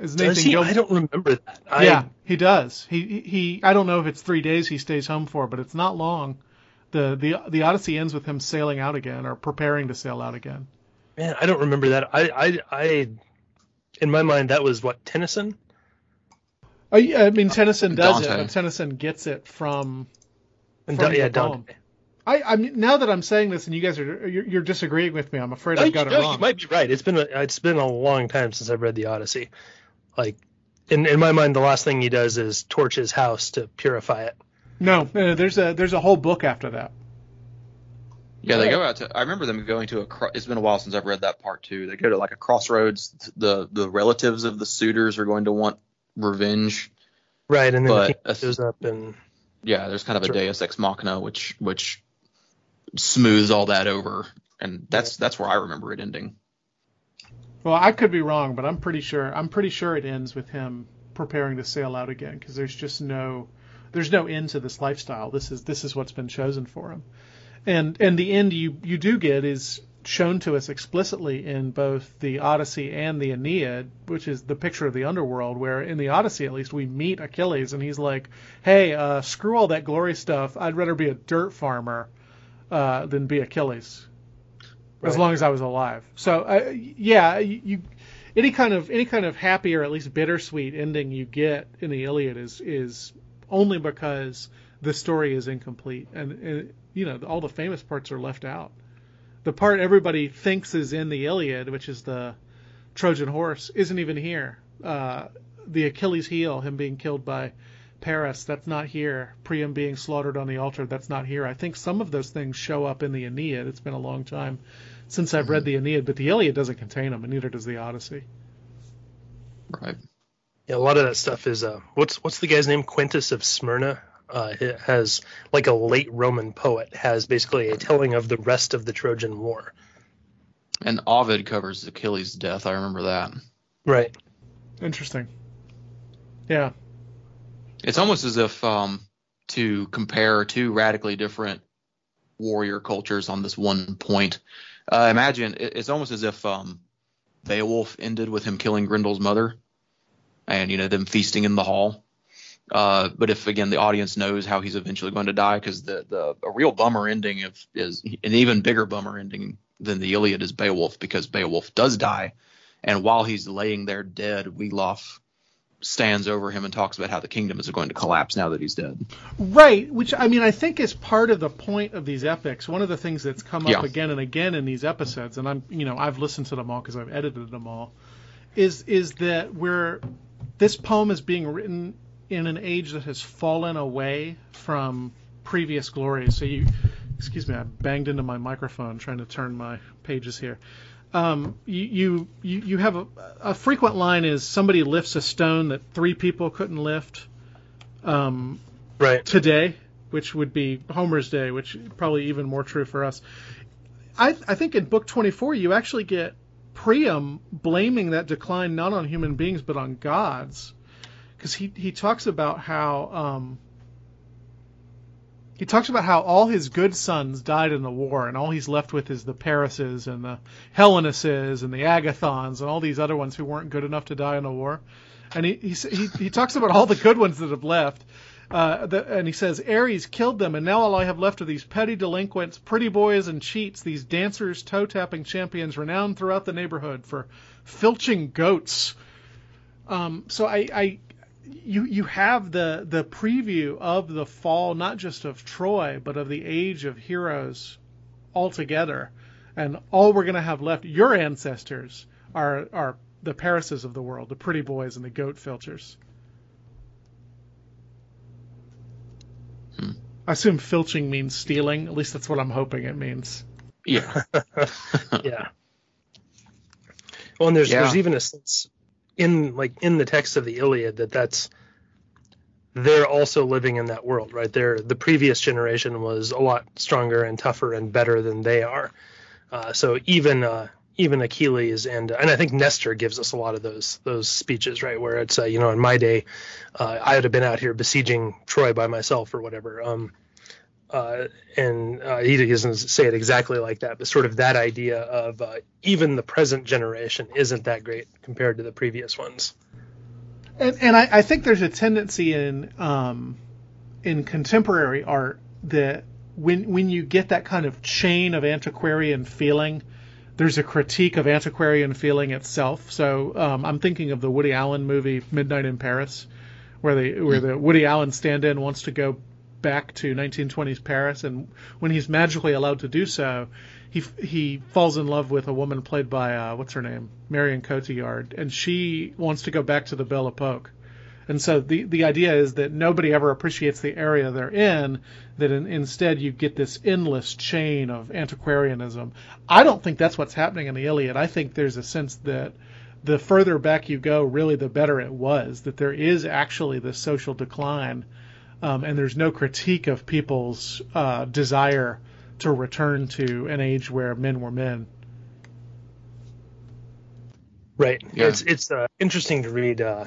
A: is
B: Does
A: Nathan
B: he?
A: Gil-
B: I don't remember that. I,
A: yeah, he does. He, he he. I don't know if it's three days he stays home for, but it's not long. the the The Odyssey ends with him sailing out again or preparing to sail out again.
B: Man, I don't remember that. I, I, I, in my mind, that was what Tennyson.
A: Oh, yeah, I mean Tennyson does it, but Tennyson gets it from. From
B: Da- yeah,
A: the.
B: Dante.
A: I I mean now that I'm saying this and you guys are you're, you're disagreeing with me, I'm afraid
B: No,
A: I've
B: you,
A: got it
B: no,
A: wrong.
B: you might be right. It's been a, it's been a long time since I've read the Odyssey. Like, in in my mind, the last thing he does is torch his house to purify it.
A: No, no, there's a there's a whole book after that.
C: Yeah, they go out to. I remember them going to a. It's been a while since I've read that part too. They go to like a crossroads. The the relatives of the suitors are going to want revenge.
B: Right, and then
C: But
B: the shows up and
C: Yeah, there's kind of a
B: Sure.
C: Deus ex machina, which which smooths all that over, and that's that's where I remember it ending.
A: Well, I could be wrong, but I'm pretty sure I'm pretty sure it ends with him preparing to sail out again because there's just no there's no end to this lifestyle. This is this is what's been chosen for him. And and the end you you do get is shown to us explicitly in both the Odyssey and the Aeneid, which is the picture of the underworld where in the Odyssey at least we meet Achilles and he's like, "Hey, uh, screw all that glory stuff. I'd rather be a dirt farmer uh, than be Achilles." as long as I was alive. So uh, yeah, you, you any kind of any kind of happy or at least bittersweet ending you get in the Iliad is is only because the story is incomplete and, and you know all the famous parts are left out. The part everybody thinks is in the Iliad, which is the Trojan horse, isn't even here. Uh, the Achilles heel, him being killed by Paris, that's not here. Priam being slaughtered on the altar, that's not here. I think some of those things show up in the Aeneid. It's been a long time since I've read the Aeneid, but the Iliad doesn't contain them, and neither does the Odyssey.
C: Right.
B: yeah, a lot of that stuff is uh, what's what's the guy's name? Quintus of Smyrna. Uh, has like a late Roman poet has basically a telling of the rest of the Trojan War.
C: And Ovid covers Achilles' death. I remember that.
B: Right.
A: Interesting. Yeah.
C: It's almost as if um, to compare two radically different warrior cultures on this one point. Uh, imagine it's almost as if um, Beowulf ended with him killing Grendel's mother, and you know them feasting in the hall. Uh, but if again the audience knows how he's eventually going to die, because the the a real bummer ending of, is an even bigger bummer ending than the Iliad is Beowulf, because Beowulf does die, and while he's laying there dead, Wiglaf stands over him and talks about how the kingdom is going to collapse now that he's dead.
A: Right, which I mean I think is part of the point of these epics. One of the things that's come up again and again in these episodes, and I'm you know I've listened to them all because I've edited them all, is is that we're this poem is being written in an age that has fallen away from previous glory. So you, excuse me, I banged into my microphone trying to turn my pages here. Um, you, you you have a, a frequent line is somebody lifts a stone that three people couldn't lift. Um,
B: Right.
A: today, which would be Homer's day, which probably even more true for us. I, I think in book 24 you actually get Priam blaming that decline not on human beings but on gods, because he he talks about how um, he talks about how all his good sons died in the war, and all he's left with is the Parises and the Helenuses and the Agathons and all these other ones who weren't good enough to die in the war. And he he he, he talks about all the good ones that have left. Uh, the, and he says, Ares killed them, and now all I have left are these petty delinquents, pretty boys and cheats, these dancers, toe tapping champions renowned throughout the neighborhood for filching goats. Um, so I, I, you, you have the the preview of the fall, not just of Troy, but of the age of heroes altogether. and all we're going to have left, your ancestors, are are the Parises of the world, the pretty boys and the goat filchers. Hmm. I assume filching means stealing. At least that's what I'm hoping it means.
C: Yeah. [laughs]
B: yeah. Well, and there's yeah. there's even a sense in like in the text of the Iliad that that's they're also living in that world, right? They're the previous generation was a lot stronger and tougher and better than they are. Uh, so even uh, even Achilles and and I think Nestor gives us a lot of those those speeches, right? Where it's uh, you know in my day, uh, I would have been out here besieging Troy by myself or whatever. Um, uh, and uh, he doesn't say it exactly like that, but sort of that idea of uh, even the present generation isn't that great compared to the previous ones.
A: And, and I, I think there's a tendency in um, in contemporary art that when when you get that kind of chain of antiquarian feeling, there's a critique of antiquarian feeling itself. So um, I'm thinking of the Woody Allen movie Midnight in Paris, where the where the Woody Allen stand-in wants to go back to 1920s Paris, and when he's magically allowed to do so, he he falls in love with a woman played by uh, what's her name, Marion Cotillard, and she wants to go back to the Belle Epoque. And so the the idea is that nobody ever appreciates the area they're in. That in, instead you get this endless chain of antiquarianism. I don't think that's what's happening in the Iliad. I think there's a sense that the further back you go, really the better it was. That there is actually this social decline um, and there's no critique of people's uh, desire to return to an age where men were men.
B: Right. Yeah. It's it's uh, interesting to read. Uh,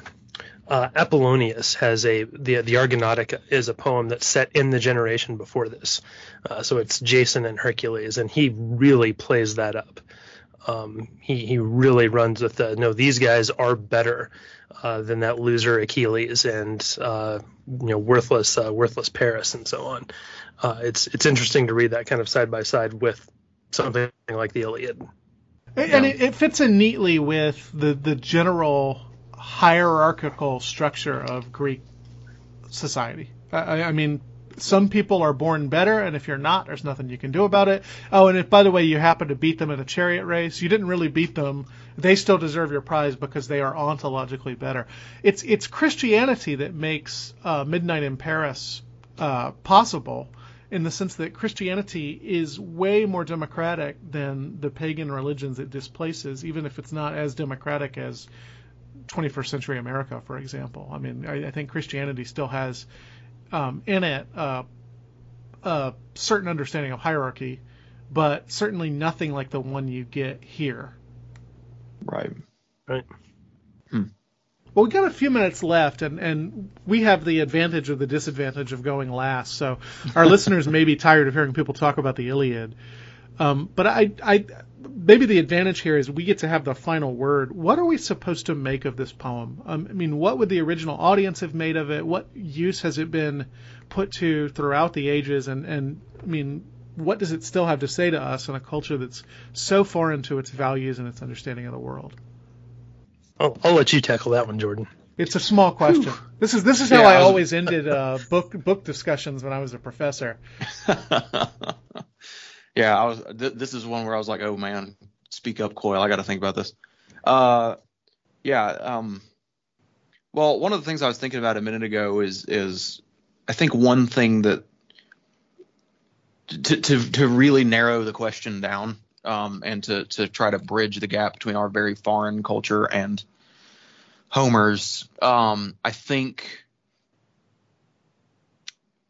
B: uh, Apollonius has a the the Argonautica is a poem that's set in the generation before this, uh, so it's Jason and Hercules, and he really plays that up. Um, he he really runs with the no these guys are better uh, than that loser Achilles and uh, you know worthless uh, worthless Paris and so on. Uh, it's it's interesting to read that kind of side by side with something like the Iliad.
A: And it, it, fits in neatly with the the general hierarchical structure of Greek society. I, I mean, some people are born better, and if you're not, there's nothing you can do about it. Oh, and if by the way you happen to beat them in a chariot race, you didn't really beat them. They still deserve your prize because they are ontologically better. It's it's Christianity that makes uh, Midnight in Paris uh, possible, in the sense that Christianity is way more democratic than the pagan religions it displaces, even if it's not as democratic as 21st century America, for example. I mean, I, I think Christianity still has um, in it uh, a certain understanding of hierarchy, but certainly nothing like the one you get here.
C: Right.
B: Right.
A: Hmm. Well, we've got a few minutes left, and, and we have the advantage or the disadvantage of going last. So our [laughs] listeners may be tired of hearing people talk about the Iliad. Um, but I, I, maybe the advantage here is we get to have the final word. What are we supposed to make of this poem? Um, I mean, what would the original audience have made of it? What use has it been put to throughout the ages? And, and I mean, what does it still have to say to us in a culture that's so foreign to its values and its understanding of the world?
B: I'll, I'll let you tackle that one, Jordan.
A: It's a small question. Whew. This is this is how yeah, I, I was... always ended uh, book book discussions when I was a professor. [laughs]
C: Yeah, I was. Th- this is one where I was like, oh man, speak up, Coyle. I got to think about this. Uh, yeah. Um, well, one of the things I was thinking about a minute ago is is I think one thing that to to to really narrow the question down um, and to to try to bridge the gap between our very foreign culture and Homer's. Um, I think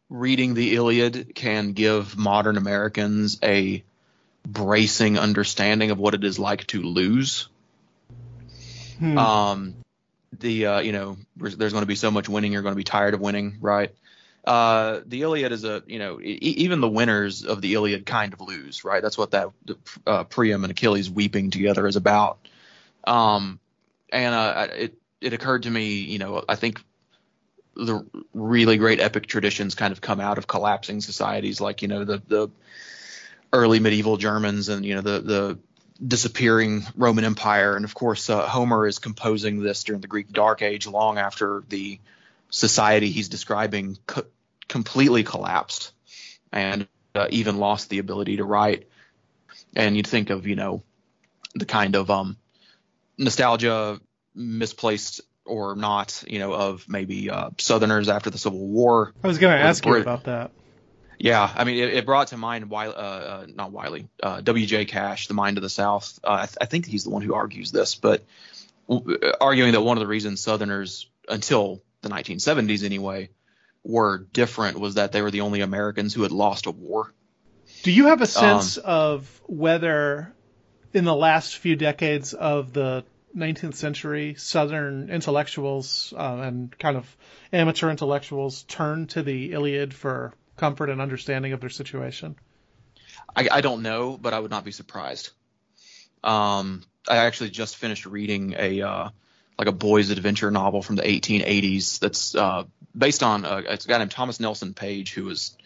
C: reading the Iliad can give modern Americans a bracing understanding of what it is like to lose. Hmm. Um, the uh, you know there's going to be so much winning you're going to be tired of winning, right? Uh, the Iliad is a you know e- even the winners of the Iliad kind of lose, right? That's what that uh, Priam and Achilles weeping together is about. Um, and uh, it it occurred to me, you know, I think the really great epic traditions kind of come out of collapsing societies, like you know the the early medieval Germans and you know the the disappearing Roman Empire, and of course uh, Homer is composing this during the Greek Dark Age, long after the society he's describing co- completely collapsed and uh, even lost the ability to write. and you'd think of you know the kind of um, nostalgia misplaced or not, you know, of maybe uh, Southerners after the Civil War.
A: I was going to ask you about that.
C: Yeah, I mean, it, it brought to mind Wiley, uh, uh, not Wiley, uh, W.J. Cash, The Mind of the South. Uh, I, th- I, think he's the one who argues this, but w- arguing that one of the reasons Southerners, until the 1970s anyway, were different was that they were the only Americans who had lost a war.
A: Do you have a sense um, of whether in the last few decades of the 19th century Southern intellectuals uh, and kind of amateur intellectuals turned to the Iliad for comfort and understanding of their situation?
C: I, I don't know, but I would not be surprised. Um, I actually just finished reading a uh, like a boys' adventure novel from the 1880s that's uh, based on a, it's a guy named Thomas Nelson Page who was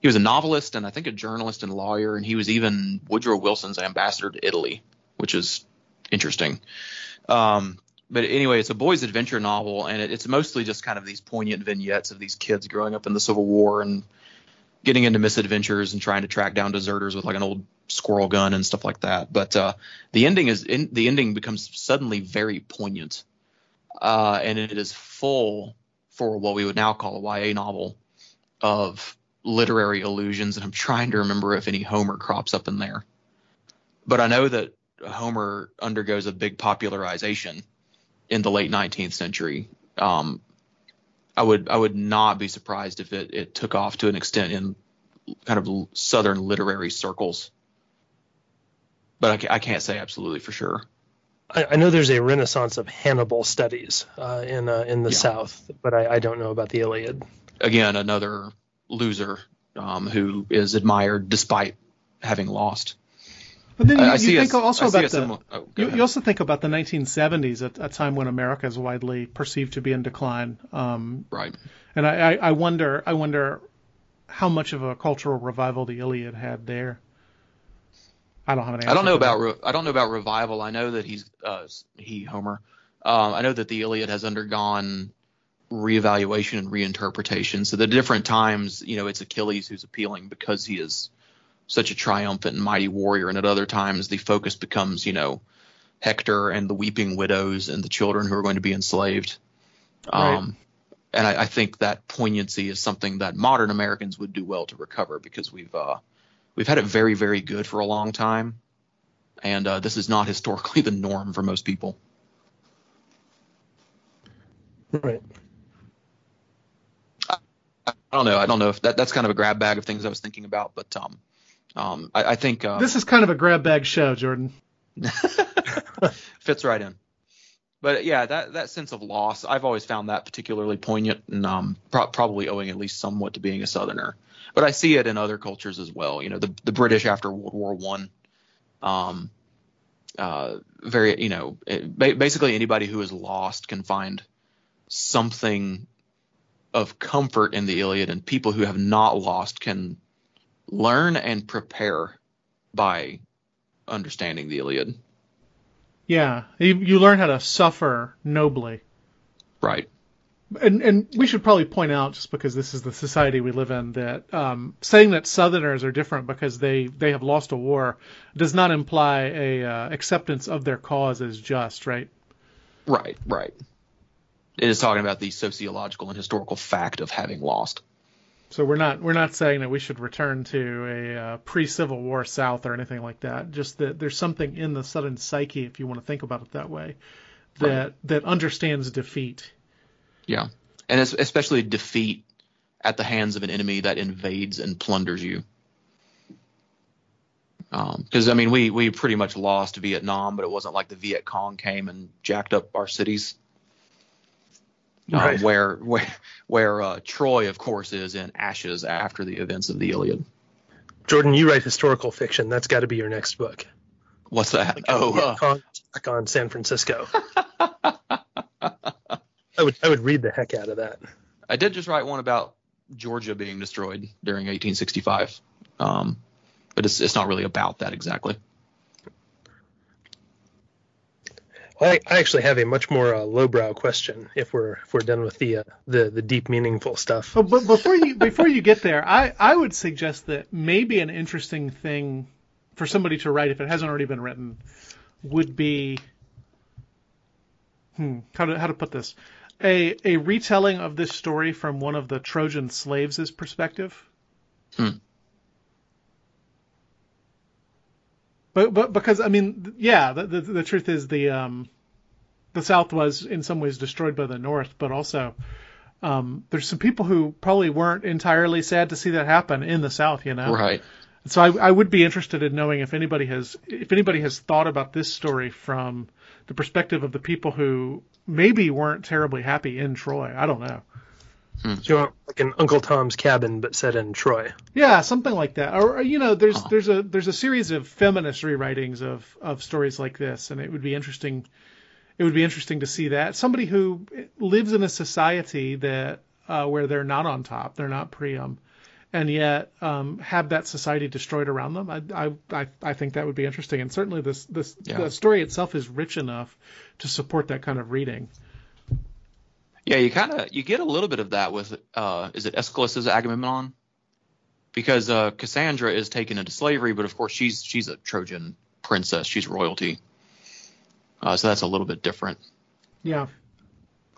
C: he was a novelist and I think a journalist and lawyer, and he was even Woodrow Wilson's ambassador to Italy, which is interesting. Um, but anyway, it's a boys' adventure novel, and it, it's mostly just kind of these poignant vignettes of these kids growing up in the Civil War and getting into misadventures and trying to track down deserters with like an old squirrel gun and stuff like that. But uh, the ending is in, the ending becomes suddenly very poignant, uh, and it is full for what we would now call a YA novel of literary allusions. And I'm trying to remember if any Homer crops up in there, but I know that Homer undergoes a big popularization in the late 19th century. Um, I would I would not be surprised if it, it took off to an extent in kind of southern literary circles, but I, I can't say absolutely for sure.
B: I, I, know there's a renaissance of Hannibal studies uh, in uh, in the yeah. South, but I, I, don't know about the Iliad.
C: Again, another loser um, who is admired despite having lost.
A: But then you, I, you think a, also about the oh, you, you, also think about the 1970s, at a time when America is widely perceived to be in decline. Um,
C: right.
A: And I, I, wonder I wonder how much of a cultural revival the Iliad had there. I don't have an answer.
C: I don't know about re- I don't know about revival. I know that he's uh, he Homer. Um, I know that the Iliad has undergone reevaluation and reinterpretation. So the different times, you know, it's Achilles who's appealing because he is such a triumphant and mighty warrior, and at other times the focus becomes, you know, Hector and the weeping widows and the children who are going to be enslaved. Right. Um, and I, I, think that poignancy is something that modern Americans would do well to recover because we've uh, we've had it very very good for a long time, and uh, this is not [laughs] historically the norm for most people.
B: Right.
C: I, I don't know. I don't know if that that's kind of a grab bag of things I was thinking about, but um, um, I, I think uh,
A: this is kind of a grab bag show, Jordan. [laughs] [laughs]
C: fits right in. But yeah, that that sense of loss, I've always found that particularly poignant, and um, pro- probably owing at least somewhat to being a Southerner. But I see it in other cultures as well. You know, the the British after World War One, um, uh, very you know, it, basically anybody who is lost can find something of comfort in the Iliad, and people who have not lost can learn and prepare by understanding the Iliad.
A: Yeah, you, you learn how to suffer nobly.
C: Right.
A: And and we should probably point out, just because this is the society we live in, that um, saying that Southerners are different because they, they have lost a war does not imply a uh, acceptance of their cause as just, right?
C: Right, right. It is talking about the sociological and historical fact of having lost.
A: So we're not we're not saying that we should return to a uh, pre-Civil War South or anything like that. Just that there's something in the Southern psyche, if you want to think about it that way, that right. that understands defeat.
C: Yeah, and especially defeat at the hands of an enemy that invades and plunders you. Because um, I mean, we we pretty much lost Vietnam, but it wasn't like the Viet Cong came and jacked up our cities. Um, right. um, where where where uh, Troy, of course, is in ashes after the events of the Iliad.
B: Jordan, you write historical fiction. That's got to be your next book.
C: What's that?
B: Like oh, uh, back on San Francisco. [laughs] I would I would read the heck out of that.
C: I did just write one about Georgia being destroyed during 1865, um, but it's it's not really about that exactly.
B: I, I actually have a much more uh, lowbrow question if we're if we're done with the uh, the the deep meaningful stuff.
A: Oh, but before you before you get there, I I would suggest that maybe an interesting thing for somebody to write if it hasn't already been written would be hmm, how to how to put this a a retelling of this story from one of the Trojan slaves' perspective.
C: Hmm.
A: But but because I mean yeah the the, the truth is the um the South was in some ways destroyed by the North, but also um, there's some people who probably weren't entirely sad to see that happen in the South, you know.
C: Right.
A: So I, I would be interested in knowing if anybody has if anybody has thought about this story from the perspective of the people who maybe weren't terribly happy in Troy. I don't know.
B: Hmm. So you want like an Uncle Tom's Cabin, but set in Troy?
A: Yeah, something like that. Or you know, there's oh. there's a there's a series of feminist rewritings of of stories like this, and it would be interesting. It would be interesting to see that somebody who lives in a society that uh, where they're not on top, they're not Priam, and yet um, have that society destroyed around them. I, I, I think that would be interesting, and certainly this this yeah. the story itself is rich enough to support that kind of reading.
C: Yeah, you kind of you get a little bit of that with uh, is it Aeschylus's Agamemnon? Because uh, Cassandra is taken into slavery, but of course she's she's a Trojan princess, she's royalty, uh, so that's a little bit different.
A: Yeah.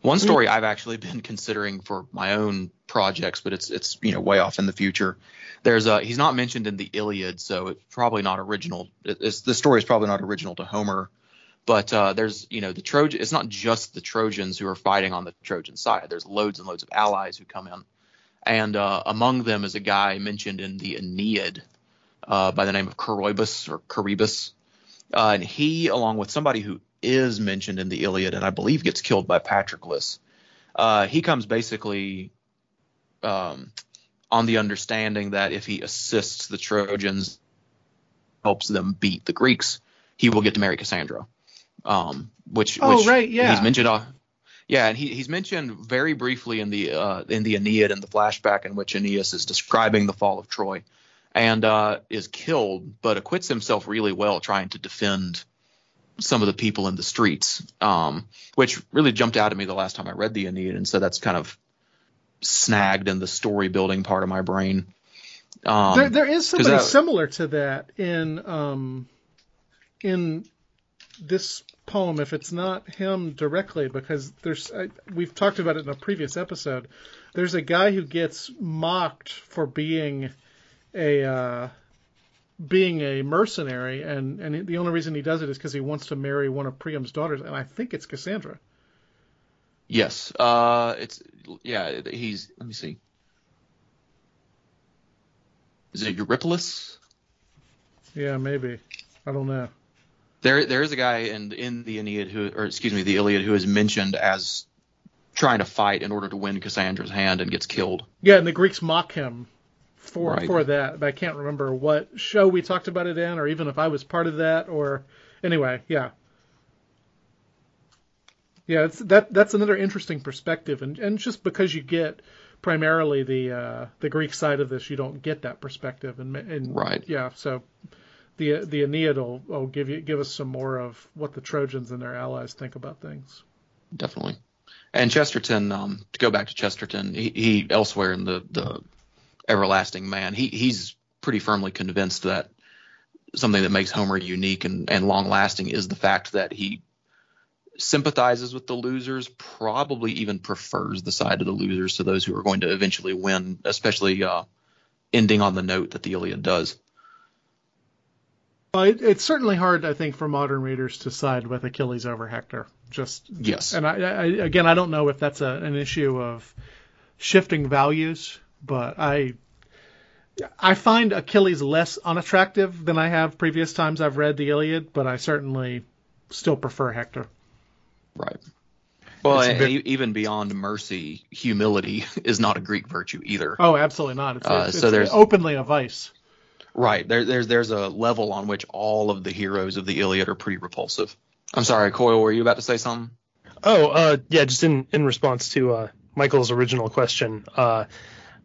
C: One story I've actually been considering for my own projects, but it's it's you know way off in the future. There's a he's not mentioned in the Iliad, so it's probably not original. It's, the story is probably not original to Homer, but uh, there's you know the Trojan. It's not just the Trojans who are fighting on the Trojan side. There's loads and loads of allies who come in, and uh, among them is a guy mentioned in the Aeneid uh, by the name of Coroebus or Charybdis, uh, and he, along with somebody who is mentioned in the Iliad and I believe gets killed by Patroclus. Uh, he comes basically um, on the understanding that if he assists the Trojans, helps them beat the Greeks, he will get to marry Cassandra. Um, which,
A: oh
C: which
A: right, yeah,
C: he's mentioned. Uh, yeah, and he, he's mentioned very briefly in the uh, in the Aeneid in the flashback in which Aeneas is describing the fall of Troy, and uh, is killed, but acquits himself really well trying to defend some of the people in the streets, um, which really jumped out at me the last time I read the Aeneid, and so that's kind of snagged in the story building part of my brain.
A: Um, there, there is somebody that, similar to that in um, in this poem, if it's not him directly, because there's I, we've talked about it in a previous episode. There's a guy who gets mocked for being a uh, being a mercenary, and and the only reason he does it is because he wants to marry one of Priam's daughters, and I think it's Cassandra.
C: Yes, uh, it's yeah. He's let me see. Is it Eurypylus?
A: Yeah, maybe. I don't know.
C: There, there is a guy in in the Aeneid who, or excuse me, the Iliad, who is mentioned as trying to fight in order to win Cassandra's hand and gets killed.
A: Yeah, and the Greeks mock him for right. for that. But I can't remember what show we talked about it in, or even if I was part of that. Or anyway, yeah, yeah. It's, that that's another interesting perspective, and and just because you get primarily the uh, the Greek side of this, you don't get that perspective, and, and
C: right,
A: yeah. So the the Aeneid will, will give you give us some more of what the Trojans and their allies think about things.
C: Definitely. And Chesterton, um, to go back to Chesterton, he, he elsewhere in the, the everlasting man. He he's pretty firmly convinced that something that makes Homer unique and, and long lasting is the fact that he sympathizes with the losers, probably even prefers the side of the losers to those who are going to eventually win, especially uh, ending on the note that the Iliad does.
A: Well, it, it's certainly hard, I think, for modern readers to side with Achilles over Hector. Just
C: yes,
A: and I, I again, I don't know if that's a, an issue of shifting values but I I find Achilles less unattractive than I have previous times I've read the Iliad, but I certainly still prefer Hector.
C: Right. Well, even beyond mercy, humility [laughs] is not a Greek virtue either.
A: Oh, absolutely not. It's, uh, it's, so there's openly a vice.
C: Right. There, there's there's a level on which all of the heroes of the Iliad are pretty repulsive. I'm sorry, Coyle. Were you about to say something?
B: Oh, uh, yeah. Just in in response to uh, Michael's original question, uh,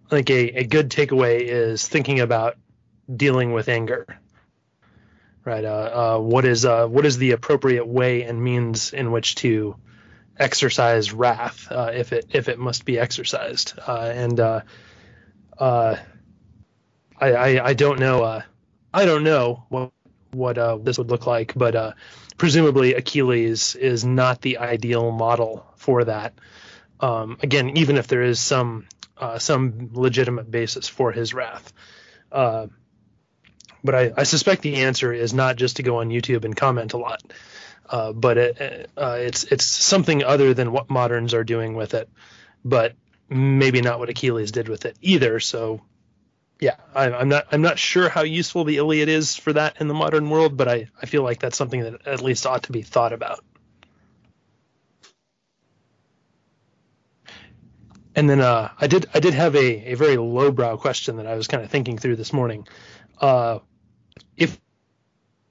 B: I think a, a good takeaway is thinking about dealing with anger. Right. Uh, uh, what is uh, what is the appropriate way and means in which to exercise wrath if it if it must be exercised? And I, I, I don't know I don't know what what uh, this would look like, but uh, presumably Achilles is not the ideal model for that. Um, again, even if there is some uh, some legitimate basis for his wrath. Uh, but I, I, suspect the answer is not just to go on YouTube and comment a lot, uh, but it, uh, it's it's something other than what moderns are doing with it, but maybe not what Achilles did with it either. So, yeah, I, am not I'm not sure how useful the Iliad is for that in the modern world, but I, I feel like that's something that at least ought to be thought about. And then uh, I did I did have a, a very lowbrow question that I was kind of thinking through this morning. Uh, if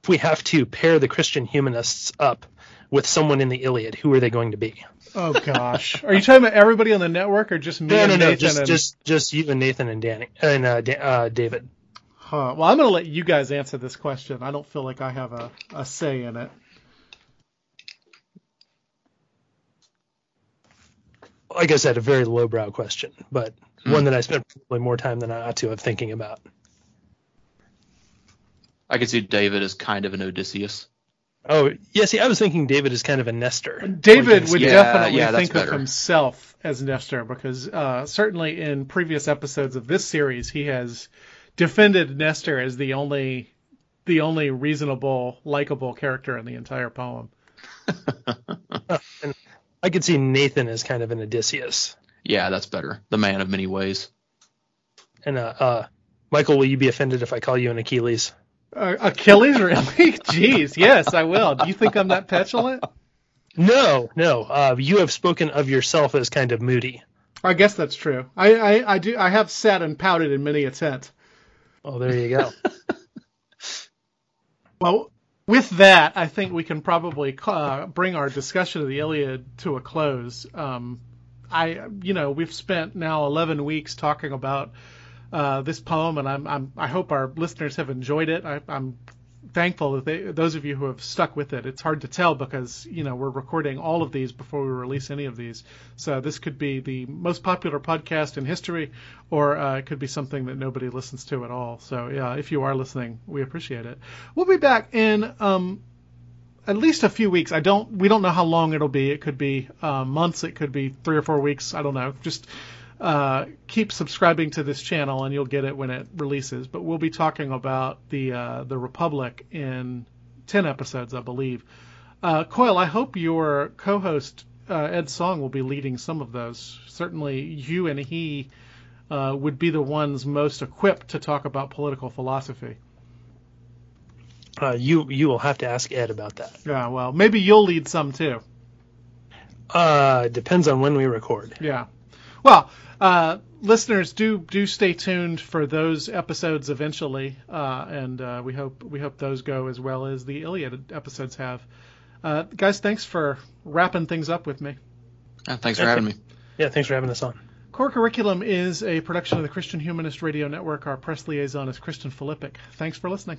B: we have to pair the Christian humanists up with someone in the Iliad, who are they going to be?
A: Oh gosh, are you talking about everybody on the network or just me?
B: No,
A: and
B: no, no,
A: Nathan
B: just
A: and...
B: just just you and Nathan and Danny and uh, da- uh, David.
A: Huh. Well, I'm going to let you guys answer this question. I don't feel like I have a, a say in it.
B: Like I said, a very lowbrow question, but hmm. one that I spent probably more time than I ought to have thinking about.
C: I could see David as kind of an Odysseus.
B: Oh, yeah. See, I was thinking David is kind of a Nestor.
A: David would yeah, definitely yeah, think better. of himself as Nestor because uh, certainly in previous episodes of this series, he has defended Nestor as the only the only reasonable, likable character in the entire poem. [laughs]
B: and I could see Nathan as kind of an Odysseus.
C: Yeah, that's better. The man of many ways.
B: And uh, uh, Michael, will you be offended if I call you an Achilles?
A: Uh, Achilles, really? [laughs] Jeez, yes, I will. Do you think I'm that petulant?
B: No, no. Uh, you have spoken of yourself as kind of moody.
A: I guess that's true. I, I, I do. I have sat and pouted in many a tent.
B: Oh, there you go. [laughs]
A: well, with that, I think we can probably uh, bring our discussion of the Iliad to a close. Um, I, you know, we've spent now 11 weeks talking about uh, this poem, and I'm, I'm, i hope our listeners have enjoyed it. I, am thankful that they, those of you who have stuck with it. It's hard to tell because you know we're recording all of these before we release any of these. So this could be the most popular podcast in history, or uh, it could be something that nobody listens to at all. So yeah, if you are listening, we appreciate it. We'll be back in. Um, at least a few weeks. I don't. We don't know how long it'll be. It could be uh, months. It could be three or four weeks. I don't know. Just uh, keep subscribing to this channel and you'll get it when it releases. But we'll be talking about the uh, the Republic in ten episodes, I believe. Uh, Coyle, I hope your co-host uh, Ed Song will be leading some of those. Certainly, you and he uh, would be the ones most equipped to talk about political philosophy.
B: Uh, you you will have to ask Ed about that.
A: Yeah, well, maybe you'll lead some too.
B: Uh, depends on when we record.
A: Yeah. Well, uh, listeners, do do stay tuned for those episodes eventually, uh, and uh, we hope we hope those go as well as the Iliad episodes have. Uh, guys, thanks for wrapping things up with me.
C: thanks for having me.
B: Yeah, thanks for having us on.
A: Core Curriculum is a production of the Christian Humanist Radio Network. Our press liaison is Kristen Filippic. Thanks for listening.